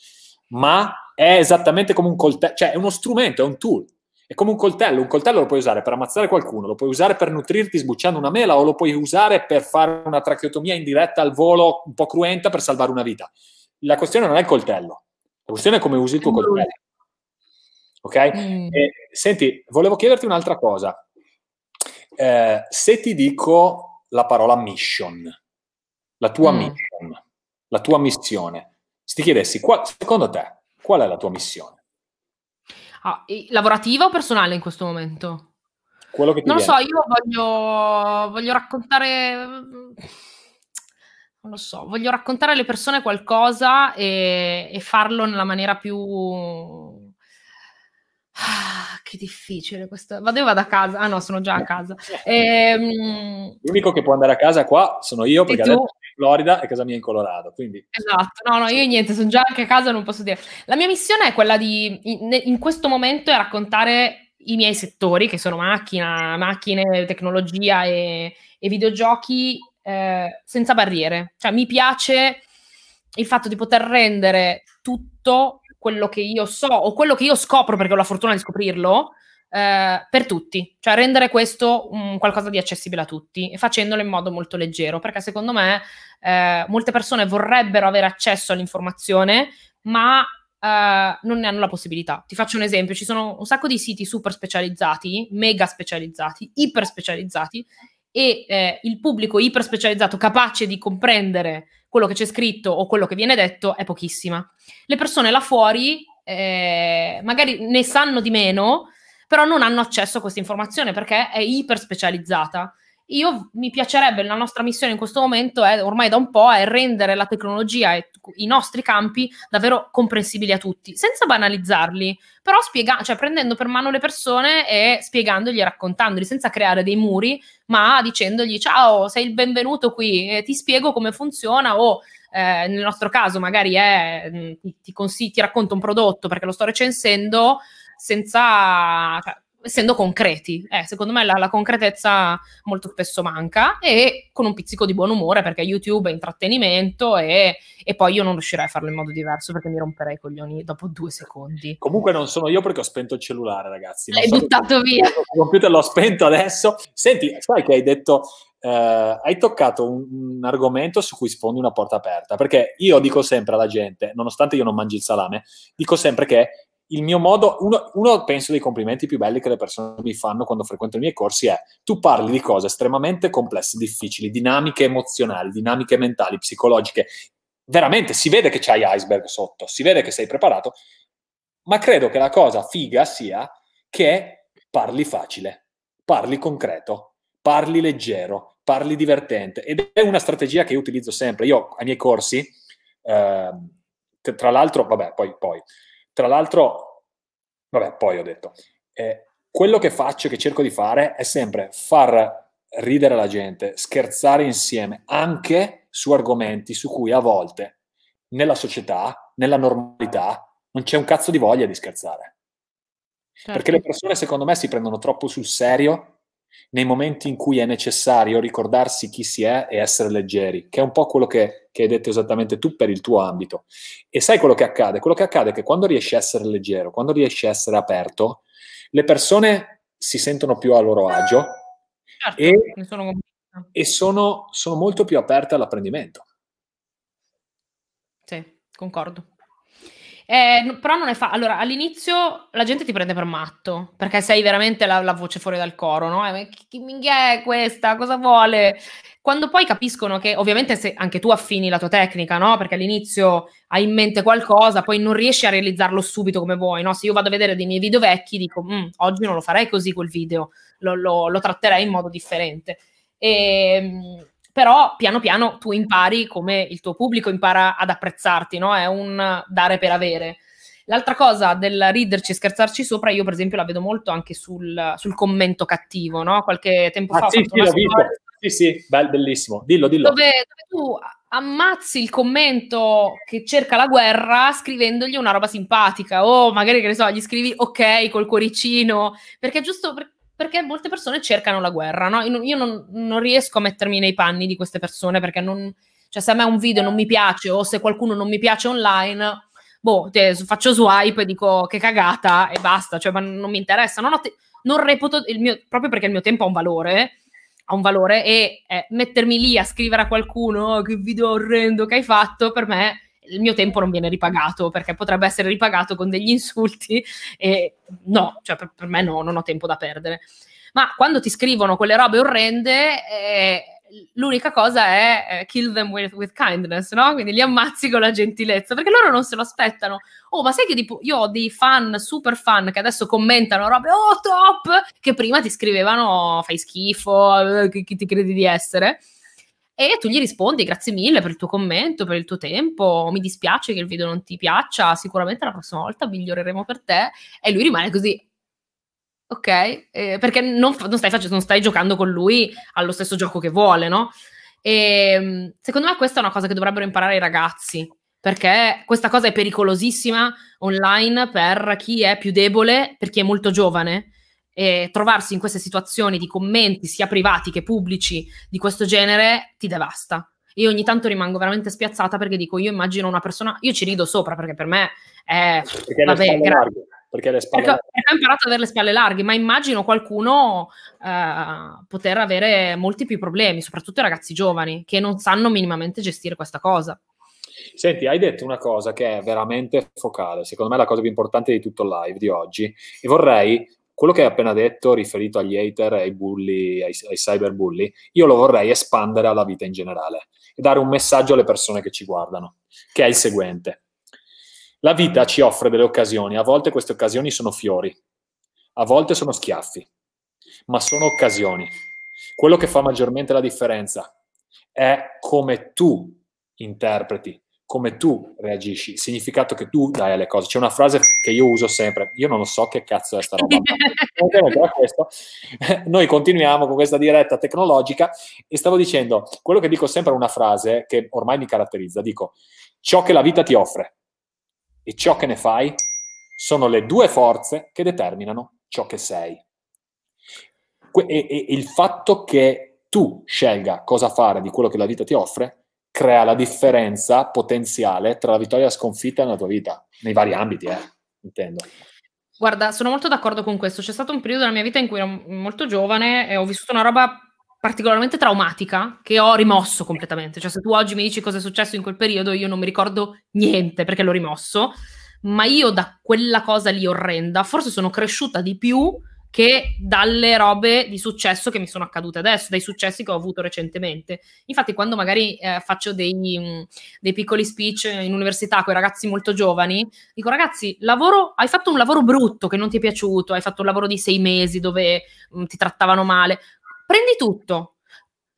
ma è esattamente come un coltello, cioè è uno strumento, è un tool. È come un coltello, un coltello lo puoi usare per ammazzare qualcuno, lo puoi usare per nutrirti sbucciando una mela o lo puoi usare per fare una tracheotomia indiretta al volo un po' cruenta per salvare una vita. La questione non è il coltello, la questione è come usi il tuo coltello. Ok? Mm. E, senti, volevo chiederti un'altra cosa eh, se ti dico la parola mission, la tua mm. mission, la tua missione, se ti chiedessi, qual, secondo te, qual è la tua missione? Ah, lavorativa o personale in questo momento? Quello che ti non viene. lo so, io voglio, voglio raccontare non lo so, voglio raccontare alle persone qualcosa e, e farlo nella maniera più Ah, che difficile questo. Vado io vado a casa. Ah no, sono già a casa. Ehm... L'unico che può andare a casa qua sono io perché adesso in Florida e casa mia in Colorado. Quindi... Esatto, no, no, io niente, sono già anche a casa, non posso dire. La mia missione è quella di, in, in questo momento, è raccontare i miei settori, che sono macchina, macchine, tecnologia e, e videogiochi, eh, senza barriere. Cioè, mi piace il fatto di poter rendere tutto quello che io so o quello che io scopro perché ho la fortuna di scoprirlo eh, per tutti, cioè rendere questo un qualcosa di accessibile a tutti e facendolo in modo molto leggero, perché secondo me eh, molte persone vorrebbero avere accesso all'informazione, ma eh, non ne hanno la possibilità. Ti faccio un esempio, ci sono un sacco di siti super specializzati, mega specializzati, iper specializzati e eh, il pubblico iper specializzato capace di comprendere quello che c'è scritto o quello che viene detto è pochissima. Le persone là fuori eh, magari ne sanno di meno, però non hanno accesso a questa informazione perché è iper specializzata. Io mi piacerebbe, la nostra missione in questo momento è ormai da un po' è rendere la tecnologia e i nostri campi davvero comprensibili a tutti, senza banalizzarli, però spiega- cioè prendendo per mano le persone e spiegandogli e raccontandoli, senza creare dei muri, ma dicendogli ciao, sei il benvenuto qui, eh, ti spiego come funziona o eh, nel nostro caso magari è, mm, ti, consigli, ti racconto un prodotto perché lo sto recensendo senza... Cioè, essendo concreti. Eh, secondo me la, la, concretezza molto spesso manca e con un pizzico di buon umore perché YouTube è intrattenimento e, e, poi io non riuscirei a farlo in modo diverso perché mi romperei i coglioni dopo due secondi. Comunque non sono io perché ho spento il cellulare ragazzi. L'hai so buttato via. Il computer l'ho spento adesso. Senti, sai che hai detto... Uh, hai toccato un, un, argomento su cui sfondi una porta aperta, perché io dico sempre alla gente, nonostante io non mangi il salame, dico sempre che il mio modo, uno, uno, penso dei complimenti più belli che le persone mi fanno quando frequento i miei corsi è tu parli di cose estremamente complesse, difficili, dinamiche emozionali, dinamiche mentali, psicologiche. Veramente si vede che c'hai iceberg sotto, si vede che sei preparato, ma credo che la cosa figa sia che parli facile, parli concreto, parli leggero, parli divertente ed è una strategia che io utilizzo sempre. Io ai miei corsi, eh, tra l'altro, vabbè, poi, poi tra l'altro, vabbè, poi ho detto, eh, quello che faccio, che cerco di fare, è sempre far ridere la gente, scherzare insieme, anche su argomenti su cui a volte nella società, nella normalità, non c'è un cazzo di voglia di scherzare. Certo. Perché le persone, secondo me, si prendono troppo sul serio nei momenti in cui è necessario ricordarsi chi si è e essere leggeri, che è un po' quello che, che, hai detto esattamente tu per il tuo ambito. E sai quello che accade? Quello che accade è che quando riesci a essere leggero, quando riesci a essere aperto, le persone si sentono più a loro agio certo, e, sono, e sono, sono molto più aperte all'apprendimento. Sì, concordo. Eh, però non è fa. Allora, all'inizio la gente ti prende per matto perché sei veramente la, la voce fuori dal coro, no? Eh, chi, chi minchia è questa? Cosa vuole? Quando poi capiscono che, ovviamente, se anche tu affini la tua tecnica, no? Perché all'inizio hai in mente qualcosa, poi non riesci a realizzarlo subito come vuoi, no? Se io vado a vedere dei miei video vecchi, dico, mm, oggi non lo farei così quel video, lo, lo, lo tratterei in modo differente. E, ehm, però piano piano tu impari come il tuo pubblico impara ad apprezzarti, no? È un dare per avere. L'altra cosa del riderci e scherzarci sopra, io per esempio la vedo molto anche sul, sul commento cattivo, no? Qualche tempo ah, fa sì, sì, l'ho visto. Sì, sì, bel, bellissimo. Dillo, dillo. Dove, dove tu ammazzi il commento che cerca la guerra scrivendogli una roba simpatica o magari che ne so, gli scrivi ok col cuoricino, perché è giusto per, perché molte persone cercano la guerra, no? Io non, non, riesco a mettermi nei panni di queste persone perché non, cioè se a me un video non mi piace o se qualcuno non mi piace online, boh, faccio swipe e dico che cagata e basta, cioè ma non mi interessa, non, te- non reputo il mio, proprio perché il mio tempo ha un valore, ha un valore e eh, mettermi lì a scrivere a qualcuno oh, che video orrendo che hai fatto, per me il mio tempo non viene ripagato perché potrebbe essere ripagato con degli insulti e no, cioè per, per me no, non ho tempo da perdere. Ma quando ti scrivono quelle robe orrende, eh, l'unica cosa è eh, kill them with, with, kindness, no? Quindi li ammazzi con la gentilezza, perché loro non se lo aspettano. Oh, ma sai che tipo, io ho dei fan, super fan, che adesso commentano robe, oh top, che prima ti scrivevano fai schifo, eh, chi, chi ti credi di essere? E tu gli rispondi grazie mille per il tuo commento, per il tuo tempo, mi dispiace che il video non ti piaccia, sicuramente la prossima volta miglioreremo per te e lui rimane così. Ok, eh, perché non, non, stai facendo, non stai giocando con lui allo stesso gioco che vuole, no? E ehm, secondo me questa è una cosa che dovrebbero imparare i ragazzi, perché questa cosa è pericolosissima online per chi è più debole, per chi è molto giovane e trovarsi in queste situazioni di commenti, sia privati che pubblici, di questo genere, ti devasta. Io ogni tanto rimango veramente spiazzata perché dico, io immagino una persona, io ci rido sopra perché per me è... Perché vabbè, gra- larghe, perché, le spalle perché, perché ho imparato ad avere le spalle larghe, ma immagino qualcuno eh, poter avere molti più problemi, soprattutto i ragazzi giovani, che non sanno minimamente gestire questa cosa. Senti, hai detto una cosa che è veramente focale, secondo me è la cosa più importante di tutto il live di oggi, e vorrei quello che hai appena detto riferito agli hater, ai bulli, ai, ai cyberbulli, io lo vorrei espandere alla vita in generale e dare un messaggio alle persone che ci guardano, che è il seguente. La vita ci offre delle occasioni, a volte queste occasioni sono fiori, a volte sono schiaffi, ma sono occasioni. Quello che fa maggiormente la differenza è come tu interpreti come tu reagisci, il significato che tu dai alle cose. C'è una frase che io uso sempre, io non lo so che cazzo è sta roba, <laughs> <laughs> noi continuiamo con questa diretta tecnologica e stavo dicendo, quello che dico sempre è una frase che ormai mi caratterizza, dico, ciò che la vita ti offre e ciò che ne fai sono le due forze che determinano ciò che sei. E, e, e il fatto che tu scelga cosa fare di quello che la vita ti offre crea la differenza potenziale tra la vittoria e la sconfitta nella tua vita, nei vari ambiti, eh, intendo. Guarda, sono molto d'accordo con questo. C'è stato un periodo della mia vita in cui ero molto giovane e ho vissuto una roba particolarmente traumatica che ho rimosso completamente. Cioè, se tu oggi mi dici cosa è successo in quel periodo, io non mi ricordo niente perché l'ho rimosso, ma io da quella cosa lì orrenda forse sono cresciuta di più che dalle robe di successo che mi sono accadute adesso, dai successi che ho avuto recentemente. Infatti, quando magari eh, faccio dei, mh, dei, piccoli speech in università con i ragazzi molto giovani, dico ragazzi, lavoro, hai fatto un lavoro brutto che non ti è piaciuto, hai fatto un lavoro di sei mesi dove mh, ti trattavano male, prendi tutto,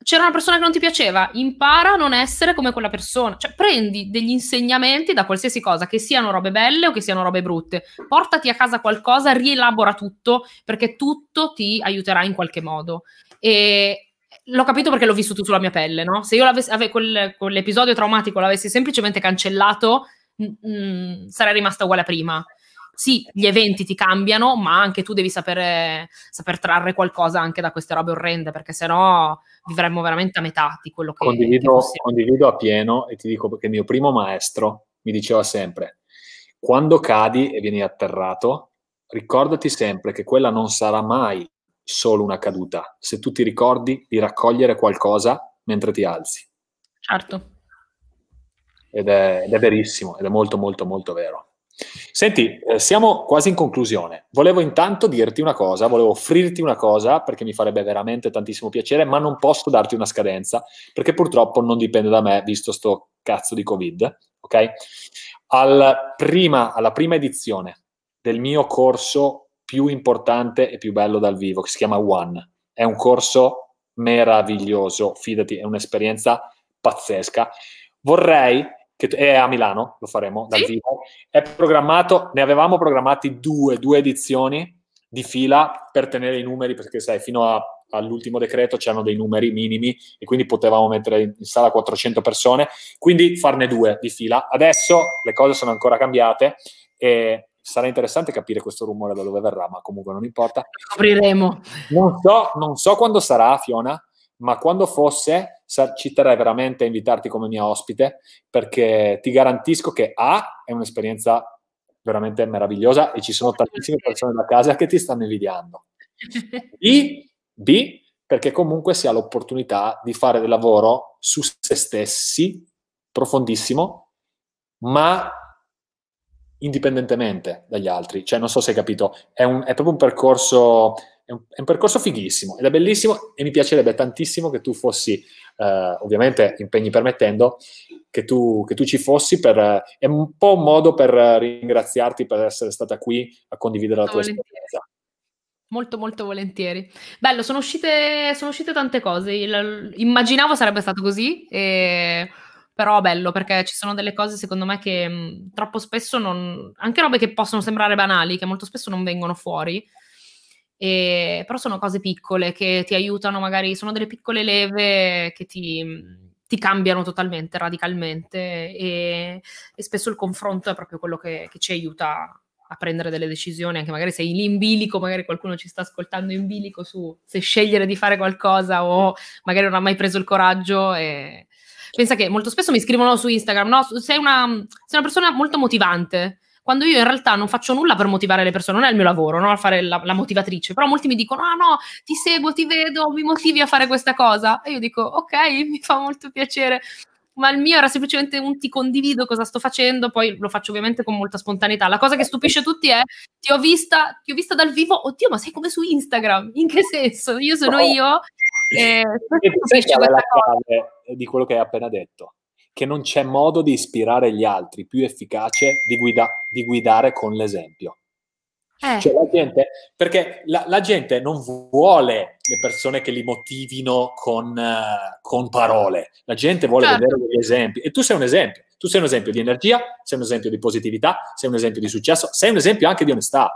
c'era una persona che non ti piaceva, impara a non essere come quella persona. Cioè, prendi degli insegnamenti da qualsiasi cosa, che siano robe belle o che siano robe brutte. Portati a casa qualcosa, rielabora tutto, perché tutto ti aiuterà in qualche modo. E l'ho capito perché l'ho vissuto sulla mia pelle, no? Se io ave, quel, quell'episodio traumatico l'avessi semplicemente cancellato, mh, mh, sarei rimasta uguale a prima sì, gli eventi ti cambiano, ma anche tu devi sapere, saper trarre qualcosa anche da queste robe orrende, perché sennò vivremmo veramente a metà di quello che condivido, che condivido a pieno e ti dico perché il mio primo maestro mi diceva sempre: quando cadi e vieni atterrato, ricordati sempre che quella non sarà mai solo una caduta, se tu ti ricordi di raccogliere qualcosa mentre ti alzi. Certo. Ed è, ed è verissimo, ed è molto molto molto vero. Senti, eh, siamo quasi in conclusione. Volevo intanto dirti una cosa, volevo offrirti una cosa perché mi farebbe veramente tantissimo piacere, ma non posso darti una scadenza perché purtroppo non dipende da me, visto sto cazzo di Covid, ok? Al prima, alla prima edizione del mio corso più importante e più bello dal vivo, che si chiama One. È un corso meraviglioso, fidati, è un'esperienza pazzesca. Vorrei che è a Milano, lo faremo dal sì? vivo. È programmato, ne avevamo programmati due, due edizioni di fila per tenere i numeri, perché sai, fino a, all'ultimo decreto c'erano dei numeri minimi e quindi potevamo mettere in sala 400 persone, quindi farne due di fila. Adesso le cose sono ancora cambiate e sarà interessante capire questo rumore da dove verrà, ma comunque non importa. Scopriremo. Non so, non so quando sarà, Fiona, ma quando fosse ci terrei veramente a invitarti come mia ospite perché ti garantisco che A è un'esperienza veramente meravigliosa e ci sono tantissime persone da casa che ti stanno invidiando. B, B perché comunque si ha l'opportunità di fare del lavoro su se stessi profondissimo, ma indipendentemente dagli altri. Cioè, non so se hai capito, è, un, è proprio un percorso è un, è un, percorso fighissimo ed è bellissimo e mi piacerebbe tantissimo che tu fossi, eh, ovviamente impegni permettendo, che tu, che tu ci fossi per, è un po' un modo per ringraziarti per essere stata qui a condividere la tua volentieri. esperienza. Molto molto volentieri. Bello, sono uscite, sono uscite tante cose. Il, immaginavo sarebbe stato così, e, però bello perché ci sono delle cose secondo me che mh, troppo spesso non... anche robe che possono sembrare banali, che molto spesso non vengono fuori e, però sono cose piccole che ti aiutano, magari sono delle piccole leve che ti, ti cambiano totalmente, radicalmente e, e, spesso il confronto è proprio quello che, che, ci aiuta a prendere delle decisioni, anche magari sei lì in bilico, magari qualcuno ci sta ascoltando in bilico su se scegliere di fare qualcosa o magari non ha mai preso il coraggio e... Pensa che molto spesso mi scrivono su Instagram, no, sei una, sei una persona molto motivante, quando io in realtà non faccio nulla per motivare le persone, non è il mio lavoro, no? a fare la, la, motivatrice, però molti mi dicono, ah no, ti seguo, ti vedo, mi motivi a fare questa cosa, e io dico, ok, <laughs> mi fa molto piacere, ma il mio era semplicemente un ti condivido cosa sto facendo, poi lo faccio ovviamente con molta spontaneità. La cosa che stupisce tutti è, ti ho vista, ti ho vista dal vivo, oddio, ma sei come su Instagram, in che senso? Io sono io. E, <laughs> e questa è la chiave di quello che hai appena detto che non c'è modo di ispirare gli altri più efficace di, guida- di guidare con l'esempio. Eh. Cioè la gente, perché la, la, gente non vuole le persone che li motivino con, uh, con parole, la gente vuole certo. vedere degli esempi e tu sei un esempio, tu sei un esempio di energia, sei un esempio di positività, sei un esempio di successo, sei un esempio anche di onestà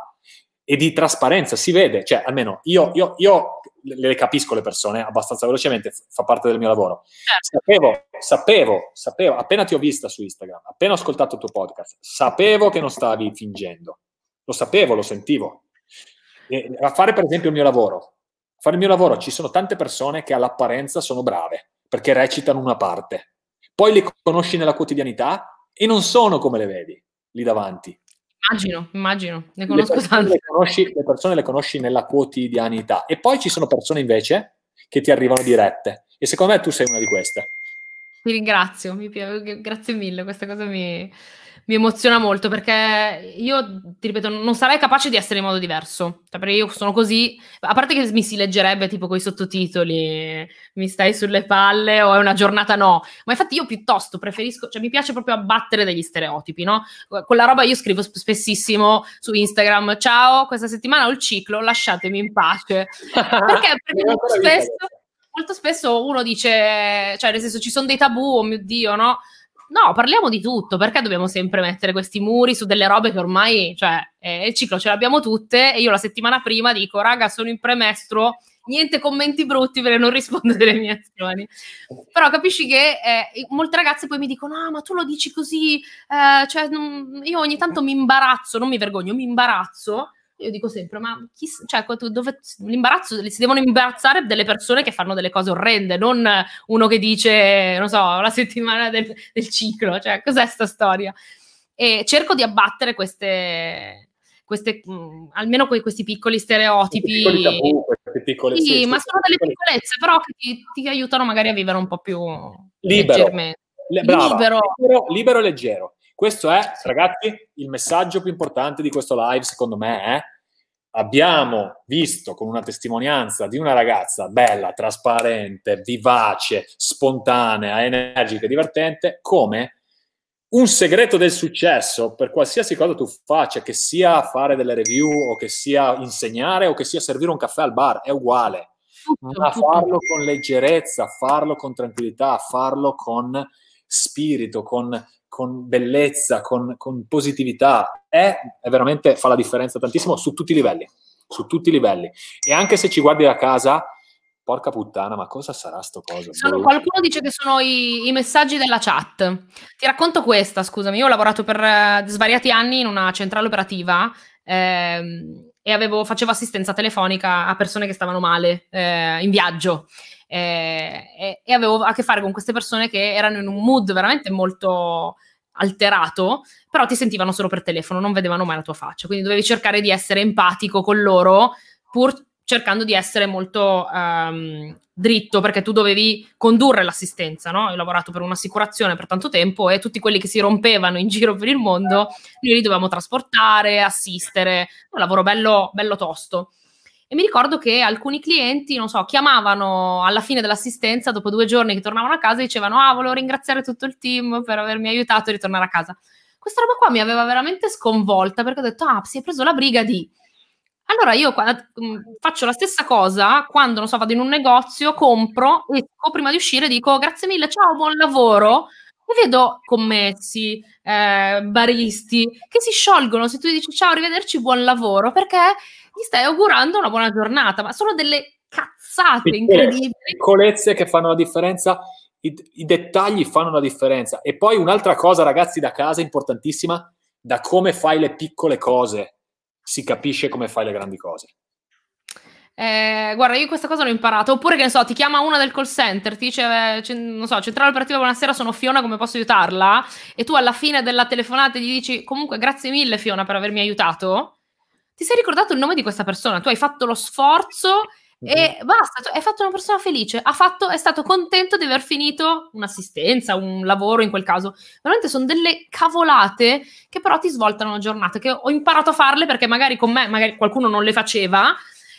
e di trasparenza, si vede, cioè almeno io, io, io le capisco le persone abbastanza velocemente, fa parte del mio lavoro. Certo. Sapevo, sapevo, sapevo, appena ti ho vista su Instagram, appena ho ascoltato il tuo podcast, sapevo che non stavi fingendo. Lo sapevo, lo sentivo. E a fare per esempio il mio lavoro, a fare il mio lavoro ci sono tante persone che all'apparenza sono brave perché recitano una parte. Poi le conosci nella quotidianità e non sono come le vedi lì davanti. Immagino, immagino, ne conosco tante. Conosci, le persone le conosci nella quotidianità e poi ci sono persone invece che ti arrivano dirette e secondo me tu sei una di queste. Ti ringrazio, mi piace, grazie mille, questa cosa mi, mi emoziona molto perché io, ti ripeto, non sarei capace di essere in modo diverso. Cioè, perché io sono così, a parte che mi si leggerebbe tipo con i sottotitoli, mi stai sulle palle o è una giornata no. Ma infatti io piuttosto preferisco, cioè mi piace proprio abbattere degli stereotipi, no? Con la roba io scrivo spessissimo su Instagram, ciao, questa settimana ho il ciclo, lasciatemi in pace. <laughs> Perché? Perché molto spesso, molto spesso uno dice, cioè nel senso ci sono dei tabù, oh mio Dio, no? No, parliamo di tutto, perché dobbiamo sempre mettere questi muri su delle robe che ormai, cioè, eh, il ciclo ce l'abbiamo tutte e io la settimana prima dico, raga, sono in premestro, niente commenti brutti per non rispondere alle mie azioni. Però capisci che eh, molte ragazze poi mi dicono, ah, ma tu lo dici così, eh, cioè, non, io ogni tanto mi imbarazzo, non mi vergogno, mi imbarazzo io dico sempre, ma chi, cioè, dove, l'imbarazzo, si devono imbarazzare delle persone che fanno delle cose orrende, non uno che dice, non so, la settimana del, del ciclo, cioè, cos'è sta storia? E cerco di abbattere queste, queste mh, mm, almeno que- questi piccoli stereotipi. Piccoli tabù, piccole, sì, sì, ma sono delle piccolezze, però che ti, ti, aiutano magari a vivere un po' più libero. Le, brava, libero. libero. libero e leggero. Questo è, ragazzi, il messaggio più importante di questo live, secondo me, è abbiamo visto con una testimonianza di una ragazza bella, trasparente, vivace, spontanea, energica, divertente, come un segreto del successo per qualsiasi cosa tu faccia, che sia fare delle review o che sia insegnare o che sia servire un caffè al bar, è uguale. Ma farlo con leggerezza, farlo con tranquillità, farlo con spirito, con con bellezza, con, con positività, è, è, veramente fa la differenza tantissimo su tutti i livelli, su tutti i livelli. E anche se ci guardi da casa, porca puttana, ma cosa sarà sto coso? Sono, qualcuno dice che sono i, i, messaggi della chat. Ti racconto questa, scusami, io ho lavorato per uh, svariati anni in una centrale operativa ehm, e avevo, facevo assistenza telefonica a persone che stavano male eh, in viaggio. Eh, e, e, avevo a che fare con queste persone che erano in un mood veramente molto alterato, però ti sentivano solo per telefono, non vedevano mai la tua faccia, quindi dovevi cercare di essere empatico con loro pur cercando di essere molto um, dritto perché tu dovevi condurre l'assistenza, no? Ho lavorato per un'assicurazione per tanto tempo e tutti quelli che si rompevano in <laughs> giro per il mondo, noi li dovevamo trasportare, assistere, un lavoro bello, bello tosto. E mi ricordo che alcuni clienti, non so, chiamavano alla fine dell'assistenza, dopo due giorni che tornavano a casa, e dicevano: Ah, volevo ringraziare tutto il team per avermi aiutato a ritornare a casa. Questa roba qua mi aveva veramente sconvolta perché ho detto: Ah, si è preso la briga di. Allora io mm, faccio la stessa cosa quando, non so, vado in un negozio, compro, esco, prima di uscire dico grazie mille, ciao, buon lavoro. E vedo commessi, eh, baristi che si sciolgono se tu dici ciao, arrivederci, buon lavoro, perché gli stai augurando una buona giornata, ma sono delle cazzate Piccole, incredibili. Piccolezze che fanno la differenza, i, i dettagli fanno la differenza. E poi un'altra cosa, ragazzi, da casa importantissima, da come fai le piccole cose si capisce come fai le grandi cose. Eh, guarda, io questa cosa l'ho imparata. Oppure, che ne so, ti chiama una del call center, ti dice, eh, non so, centrale operativa, buonasera, sono Fiona, come posso aiutarla? E tu alla fine della telefonata gli dici, comunque, grazie mille Fiona per avermi aiutato ti sei ricordato il nome di questa persona, tu hai fatto lo sforzo e basta, hai fatto una persona felice, ha fatto, è stato contento di aver finito un'assistenza, un lavoro in quel caso. Veramente sono delle cavolate che però ti svoltano la giornata, che ho imparato a farle perché magari con me, magari qualcuno non le faceva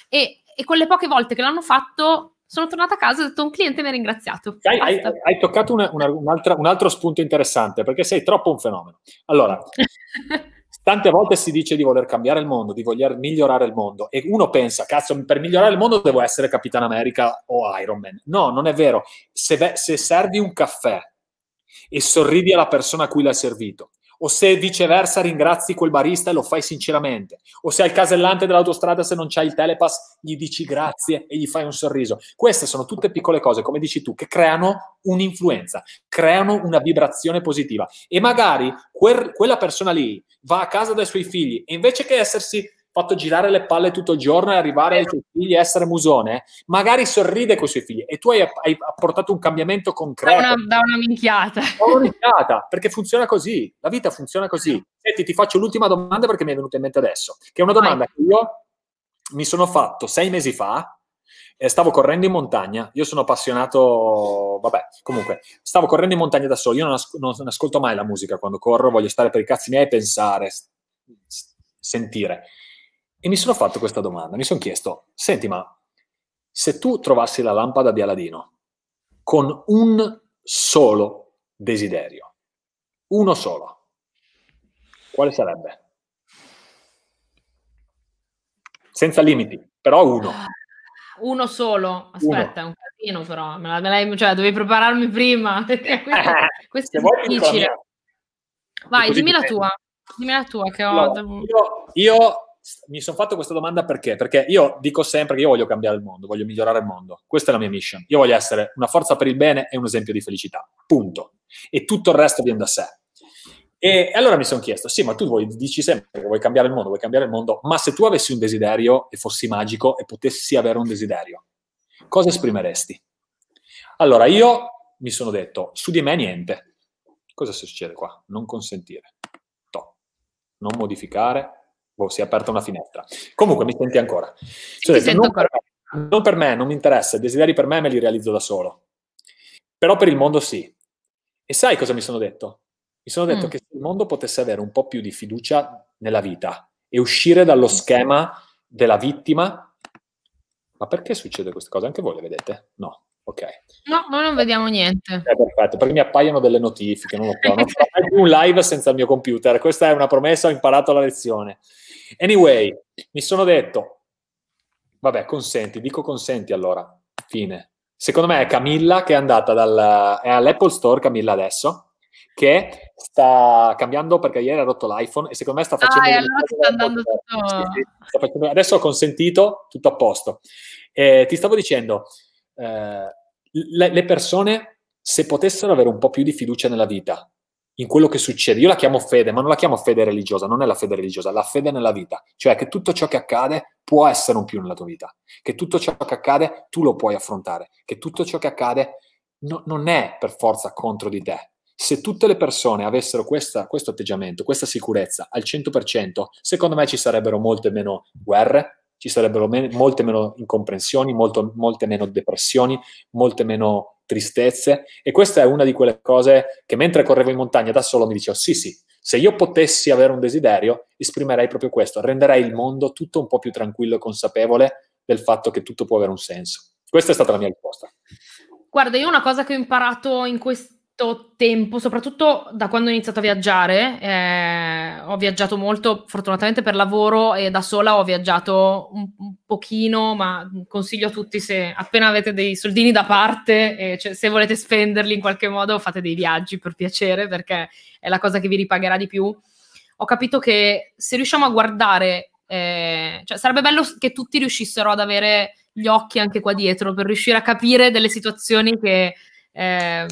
e, e quelle poche volte che l'hanno fatto sono tornata a casa e ho detto un cliente mi ha ringraziato. Hai, hai, hai toccato una, una, un, un altro spunto interessante perché sei troppo un fenomeno. Allora, <laughs> Tante volte si dice di voler cambiare il mondo, di voler migliorare il mondo e uno pensa, cazzo, per migliorare il mondo devo essere Capitan America o Iron Man. No, non è vero. Se, se servi un caffè e sorridi alla persona a cui l'hai servito, o se viceversa ringrazi quel barista e lo fai sinceramente, o se al casellante dell'autostrada se non c'hai il telepass gli dici grazie e gli fai un sorriso. Queste sono tutte piccole cose, come dici tu, che creano un'influenza, creano una vibrazione positiva e magari quel, quella persona lì va a casa dai suoi figli e invece che essersi fatto girare le palle tutto il giorno e arrivare ai tuoi figli e essere musone, magari sorride con i suoi figli e tu hai, hai portato un cambiamento concreto. Da una, da una minchiata. Da una minchiata, perché funziona così, la vita funziona così. Senti, ti faccio l'ultima domanda perché mi è venuta in mente adesso, che è una domanda Vai. che io mi sono fatto sei mesi fa, eh, stavo correndo in montagna, io sono appassionato, vabbè, comunque, stavo correndo in montagna da solo, io non, as- non ascolto mai la musica quando corro, voglio stare per i cazzi miei e pensare, sentire. E mi sono fatto questa domanda, mi sono chiesto, senti, ma se tu trovassi la lampada di Aladino con un solo desiderio, uno solo, quale sarebbe? Senza limiti, però uno. Uno solo, aspetta, uno. è un casino però, me la, me la, cioè dovevi prepararmi prima, <laughs> perché questo, questo è difficile. Vai, dimmi la tua, dimmi la tua che ho... No, io, io mi sono fatto questa domanda perché? Perché io dico sempre che io voglio cambiare il mondo, voglio migliorare il mondo. Questa è la mia mission. Io voglio essere una forza per il bene e un esempio di felicità. Punto. E tutto il resto viene da sé. E allora mi sono chiesto, sì, ma tu vuoi, dici sempre che vuoi cambiare il mondo, vuoi cambiare il mondo, ma se tu avessi un desiderio e fossi magico e potessi avere un desiderio, cosa esprimeresti? Allora io mi sono detto, su di me niente. Cosa succede qua? Non consentire. To. Non modificare, boh, si è aperta una finestra. Comunque mi senti ancora. Cioè, sì, non, ancora. Per, non, per, me, non mi interessa, i desideri per me me li realizzo da solo. Però per il mondo sì. E sai cosa mi sono detto? Mi sono detto mm. che se il mondo potesse avere un po' più di fiducia nella vita e uscire dallo schema della vittima, ma perché succede questa cosa? Anche voi le vedete? No. Ok. No, noi non vediamo niente. È perfetto, perché mi appaiono delle notifiche, non lo so. Non farò <laughs> più un live senza il mio computer. Questa è una promessa, ho imparato la lezione. Anyway, mi sono detto, vabbè, consenti, dico consenti allora, fine. Secondo me è Camilla che è andata dal, è all'Apple Store, Camilla adesso, che sta cambiando perché ieri ha rotto l'iPhone e secondo me sta facendo... Ah, allora sta andando tutto... Sta facendo... Adesso ho consentito, tutto a posto. E ti stavo dicendo, eh, le, le persone, se potessero avere un po' più di fiducia nella vita, in quello che succede. Io la chiamo fede, ma non la chiamo fede religiosa, non è la fede religiosa, la fede nella vita. Cioè che tutto ciò che accade può essere un più nella tua vita, che tutto ciò che accade tu lo puoi affrontare, che tutto ciò che accade no, non è per forza contro di te. Se tutte le persone avessero questa, questo atteggiamento, questa sicurezza al 100%, secondo me ci sarebbero molte meno guerre, ci sarebbero me- molte meno incomprensioni, molto, molte meno depressioni, molte meno tristezze. E questa è una di quelle cose che mentre correvo in montagna da solo mi dicevo, sì, sì, se io potessi avere un desiderio, esprimerei proprio questo, renderei il mondo tutto un po' più tranquillo e consapevole del fatto che tutto può avere un senso. Questa è stata la mia risposta. Guarda, io una cosa che ho imparato in questo tempo, soprattutto da quando ho iniziato a viaggiare. Eh, ho viaggiato molto, fortunatamente per lavoro, e da sola ho viaggiato un, un pochino, ma consiglio a tutti se appena avete dei soldini da parte, e cioè, se volete spenderli in qualche modo, fate dei viaggi per piacere, perché è la cosa che vi ripagherà di più. Ho capito che se riusciamo a guardare, eh, cioè sarebbe bello che tutti riuscissero ad avere gli occhi anche qua dietro per riuscire a capire delle situazioni che... Eh,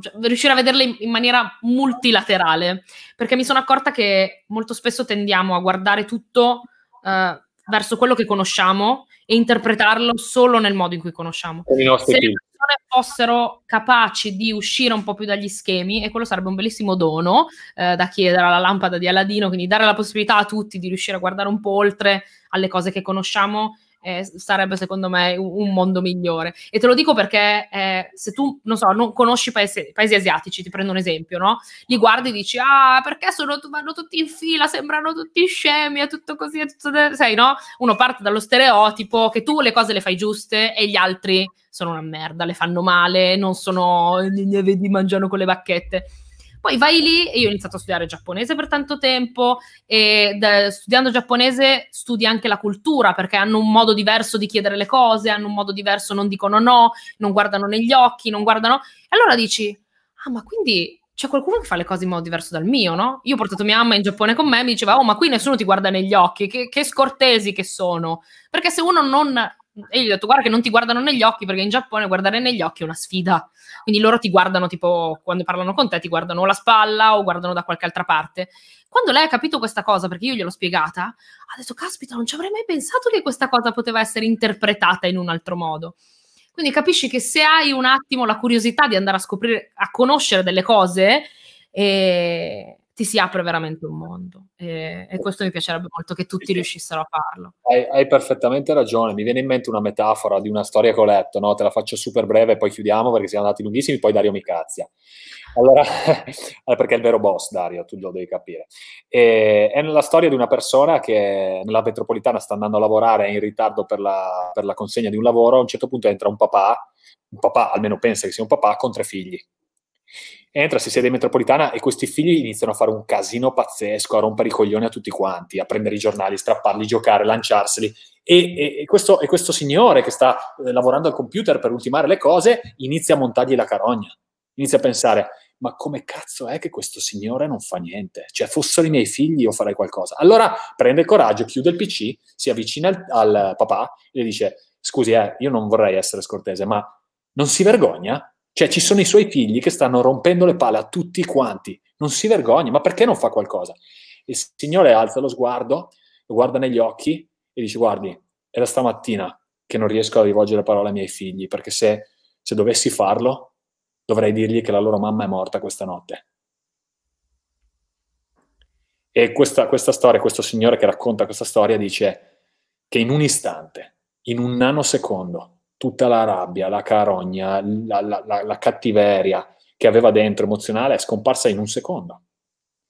cioè, riuscire a vederle in, in, maniera multilaterale, perché mi sono accorta che molto spesso tendiamo a guardare tutto uh, verso quello che conosciamo e interpretarlo solo nel modo in cui conosciamo. Se le persone fossero capaci di uscire un po' più dagli schemi, e quello sarebbe un bellissimo dono eh, da chiedere alla lampada di Aladino, quindi dare la possibilità a tutti di riuscire a guardare un po' oltre alle cose che conosciamo eh, sarebbe secondo me un, mondo migliore. E te lo dico perché eh, se tu, non so, non conosci paesi, paesi, asiatici, ti prendo un esempio, no? Li guardi e dici, ah, perché sono, vanno tutti in fila, sembrano tutti scemi, è tutto così, è tutto... De-". Sai, no? Uno parte dallo stereotipo che tu le cose le fai giuste e gli altri sono una merda, le fanno male, non sono, ne vedi, mangiano con le bacchette. Poi vai lì e io ho iniziato a studiare giapponese per tanto tempo e da, studiando giapponese studi anche la cultura perché hanno un modo diverso di chiedere le cose, hanno un modo diverso, non dicono no, non guardano negli occhi, non guardano... E allora dici, ah ma quindi c'è qualcuno che fa le cose in modo diverso dal mio, no? Io ho portato mia mamma in Giappone con me e mi diceva, oh ma qui nessuno ti guarda negli occhi, che, che scortesi che sono. Perché se uno non e gli ho detto guarda che non ti guardano negli occhi perché in Giappone guardare negli occhi è una sfida. Quindi loro ti guardano tipo quando parlano con te ti guardano la spalla o guardano da qualche altra parte. Quando lei ha capito questa cosa perché io gliel'ho spiegata ha detto caspita non ci avrei mai pensato che questa cosa poteva essere interpretata in un altro modo. Quindi capisci che se hai un attimo la curiosità di andare a scoprire a conoscere delle cose eh, ti si apre veramente un mondo e, e, questo mi piacerebbe molto che tutti riuscissero a farlo. Hai, hai, perfettamente ragione, mi viene in mente una metafora di una storia che ho letto, no? te la faccio super breve e poi chiudiamo perché siamo andati lunghissimi, poi Dario mi cazia. Allora, <laughs> perché è il vero boss Dario, tu lo devi capire. E, è la storia di una persona che nella metropolitana sta andando a lavorare, è in ritardo per la, per la consegna di un lavoro, a un certo punto entra un papà, un papà, almeno pensa che sia un papà, con tre figli entra, si siede in metropolitana e questi figli iniziano a fare un casino pazzesco, a rompere i coglioni a tutti quanti, a prendere i giornali, strapparli, giocare, lanciarseli. E, e, e, questo, e questo, signore che sta eh, lavorando al computer per ultimare le cose inizia a montargli la carogna. Inizia a pensare, ma come cazzo è che questo signore non fa niente? Cioè, fossero i miei figli io farei qualcosa. Allora prende coraggio, chiude il PC, si avvicina al, al papà e gli dice, scusi, eh, io non vorrei essere scortese, ma non si vergogna? Cioè ci sono i suoi figli che stanno rompendo le palle a tutti quanti. Non si vergogna, ma perché non fa qualcosa? Il Signore alza lo sguardo, lo guarda negli occhi e dice guardi, è da stamattina che non riesco a rivolgere parole ai miei figli, perché se, se dovessi farlo dovrei dirgli che la loro mamma è morta questa notte. E questa, questa storia, questo signore che racconta questa storia dice che in un istante, in un nanosecondo, tutta la rabbia, la carogna, la, la, la, la cattiveria che aveva dentro emozionale è scomparsa in un secondo,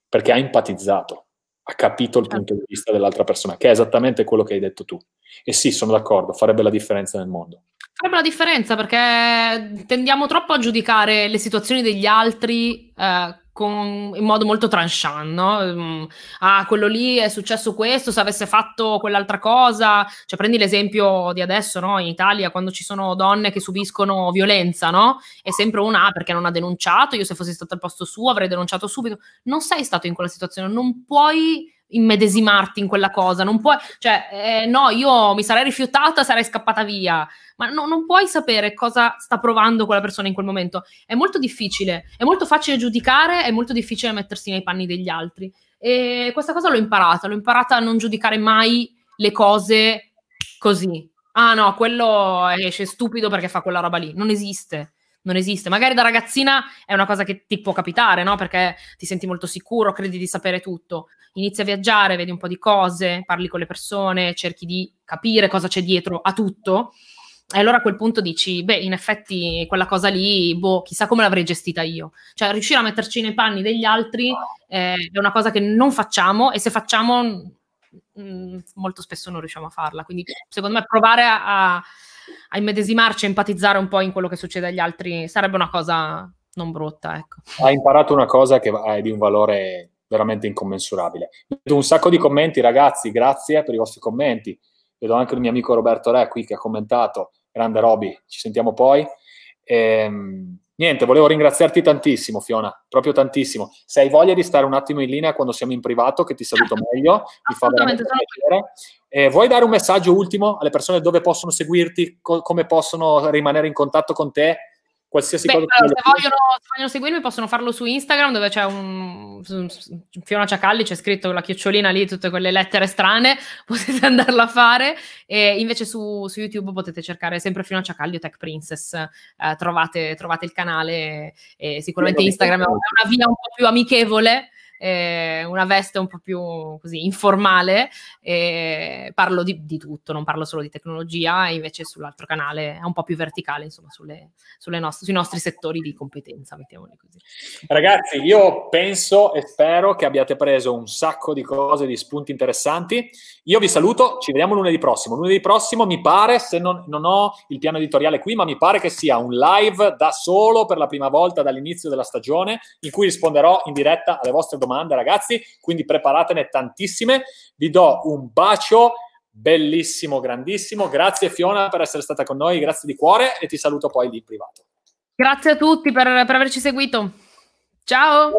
perché ha empatizzato, ha capito il punto di vista dell'altra persona, che è esattamente quello che hai detto tu. E sì, sono d'accordo, farebbe la differenza nel mondo. Farebbe la differenza perché tendiamo troppo a giudicare le situazioni degli altri eh, con, in modo molto tranchant, no? Mm, ah, quello lì è successo questo, se avesse fatto quell'altra cosa, cioè prendi l'esempio di adesso, no? In Italia, quando ci sono donne che subiscono violenza, no? È sempre una, ah, perché non ha denunciato, io se fossi stato al posto suo avrei denunciato subito. Non sei stato in quella situazione, non puoi immedesimarti in quella cosa, non puoi, cioè, eh, no, io mi sarei rifiutata, sarei scappata via, ma no, non puoi sapere cosa sta provando quella persona in quel momento. È molto difficile, è molto facile giudicare, è molto difficile mettersi nei panni degli altri. E questa cosa l'ho imparata, l'ho imparata a non giudicare mai le cose così. Ah no, quello esce stupido perché fa quella roba lì. Non esiste non esiste. Magari da ragazzina è una cosa che ti può capitare, no? Perché ti senti molto sicuro, credi di sapere tutto. Inizi a viaggiare, vedi un po' di cose, parli con le persone, cerchi di capire cosa c'è dietro a tutto. E allora a quel punto dici, beh, in effetti quella cosa lì, boh, chissà come l'avrei gestita io. Cioè, riuscire a metterci nei panni degli altri eh, è una cosa che non facciamo e se facciamo mh, mm, molto spesso non riusciamo a farla. Quindi, secondo me, provare a, a a immedesimarci, a empatizzare un po' in quello che succede agli altri, sarebbe una cosa non brutta. Ecco. Hai imparato una cosa che è di un valore veramente incommensurabile. Vedo un sacco di commenti, ragazzi, grazie per i vostri commenti. Vedo anche il mio amico Roberto Re qui che ha commentato, grande Roby, ci sentiamo poi. Ehm, niente, volevo ringraziarti tantissimo, Fiona, proprio tantissimo. Se hai voglia di stare un attimo in linea quando siamo in privato, che ti saluto meglio, mi fa veramente piacere. Eh, vuoi dare un messaggio ultimo alle persone dove possono seguirti, co- come possono rimanere in contatto con te? Qualsiasi Beh, cosa. Allora, se, vogliono, se, vogliono, seguirmi possono farlo su Instagram dove c'è un Fiona Ciacalli, c'è scritto la chiocciolina lì, tutte quelle lettere strane, <laughs> potete andarla a fare e invece su, su YouTube potete cercare sempre Fiona Ciacalli o Tech Princess, eh, trovate, trovate, il canale e sicuramente Instagram è una via un po' più amichevole eh, una veste un po' più così informale, eh, parlo di, di, tutto, non parlo solo di tecnologia, invece sull'altro canale è un po' più verticale, insomma, sulle, sulle nostre, sui nostri settori di competenza, mettiamoli così. Ragazzi, io penso e spero che abbiate preso un sacco di cose, di spunti interessanti. Io vi saluto, ci vediamo lunedì prossimo. Lunedì prossimo mi pare, se non, non ho il piano editoriale qui, ma mi pare che sia un live da solo per la prima volta dall'inizio della stagione, in cui risponderò in diretta alle vostre domande domande, ragazzi, quindi preparatene tantissime. Vi do un bacio bellissimo, grandissimo. Grazie Fiona per essere stata con noi, grazie di cuore e ti saluto poi lì in privato. Grazie a tutti per, per averci seguito. Ciao!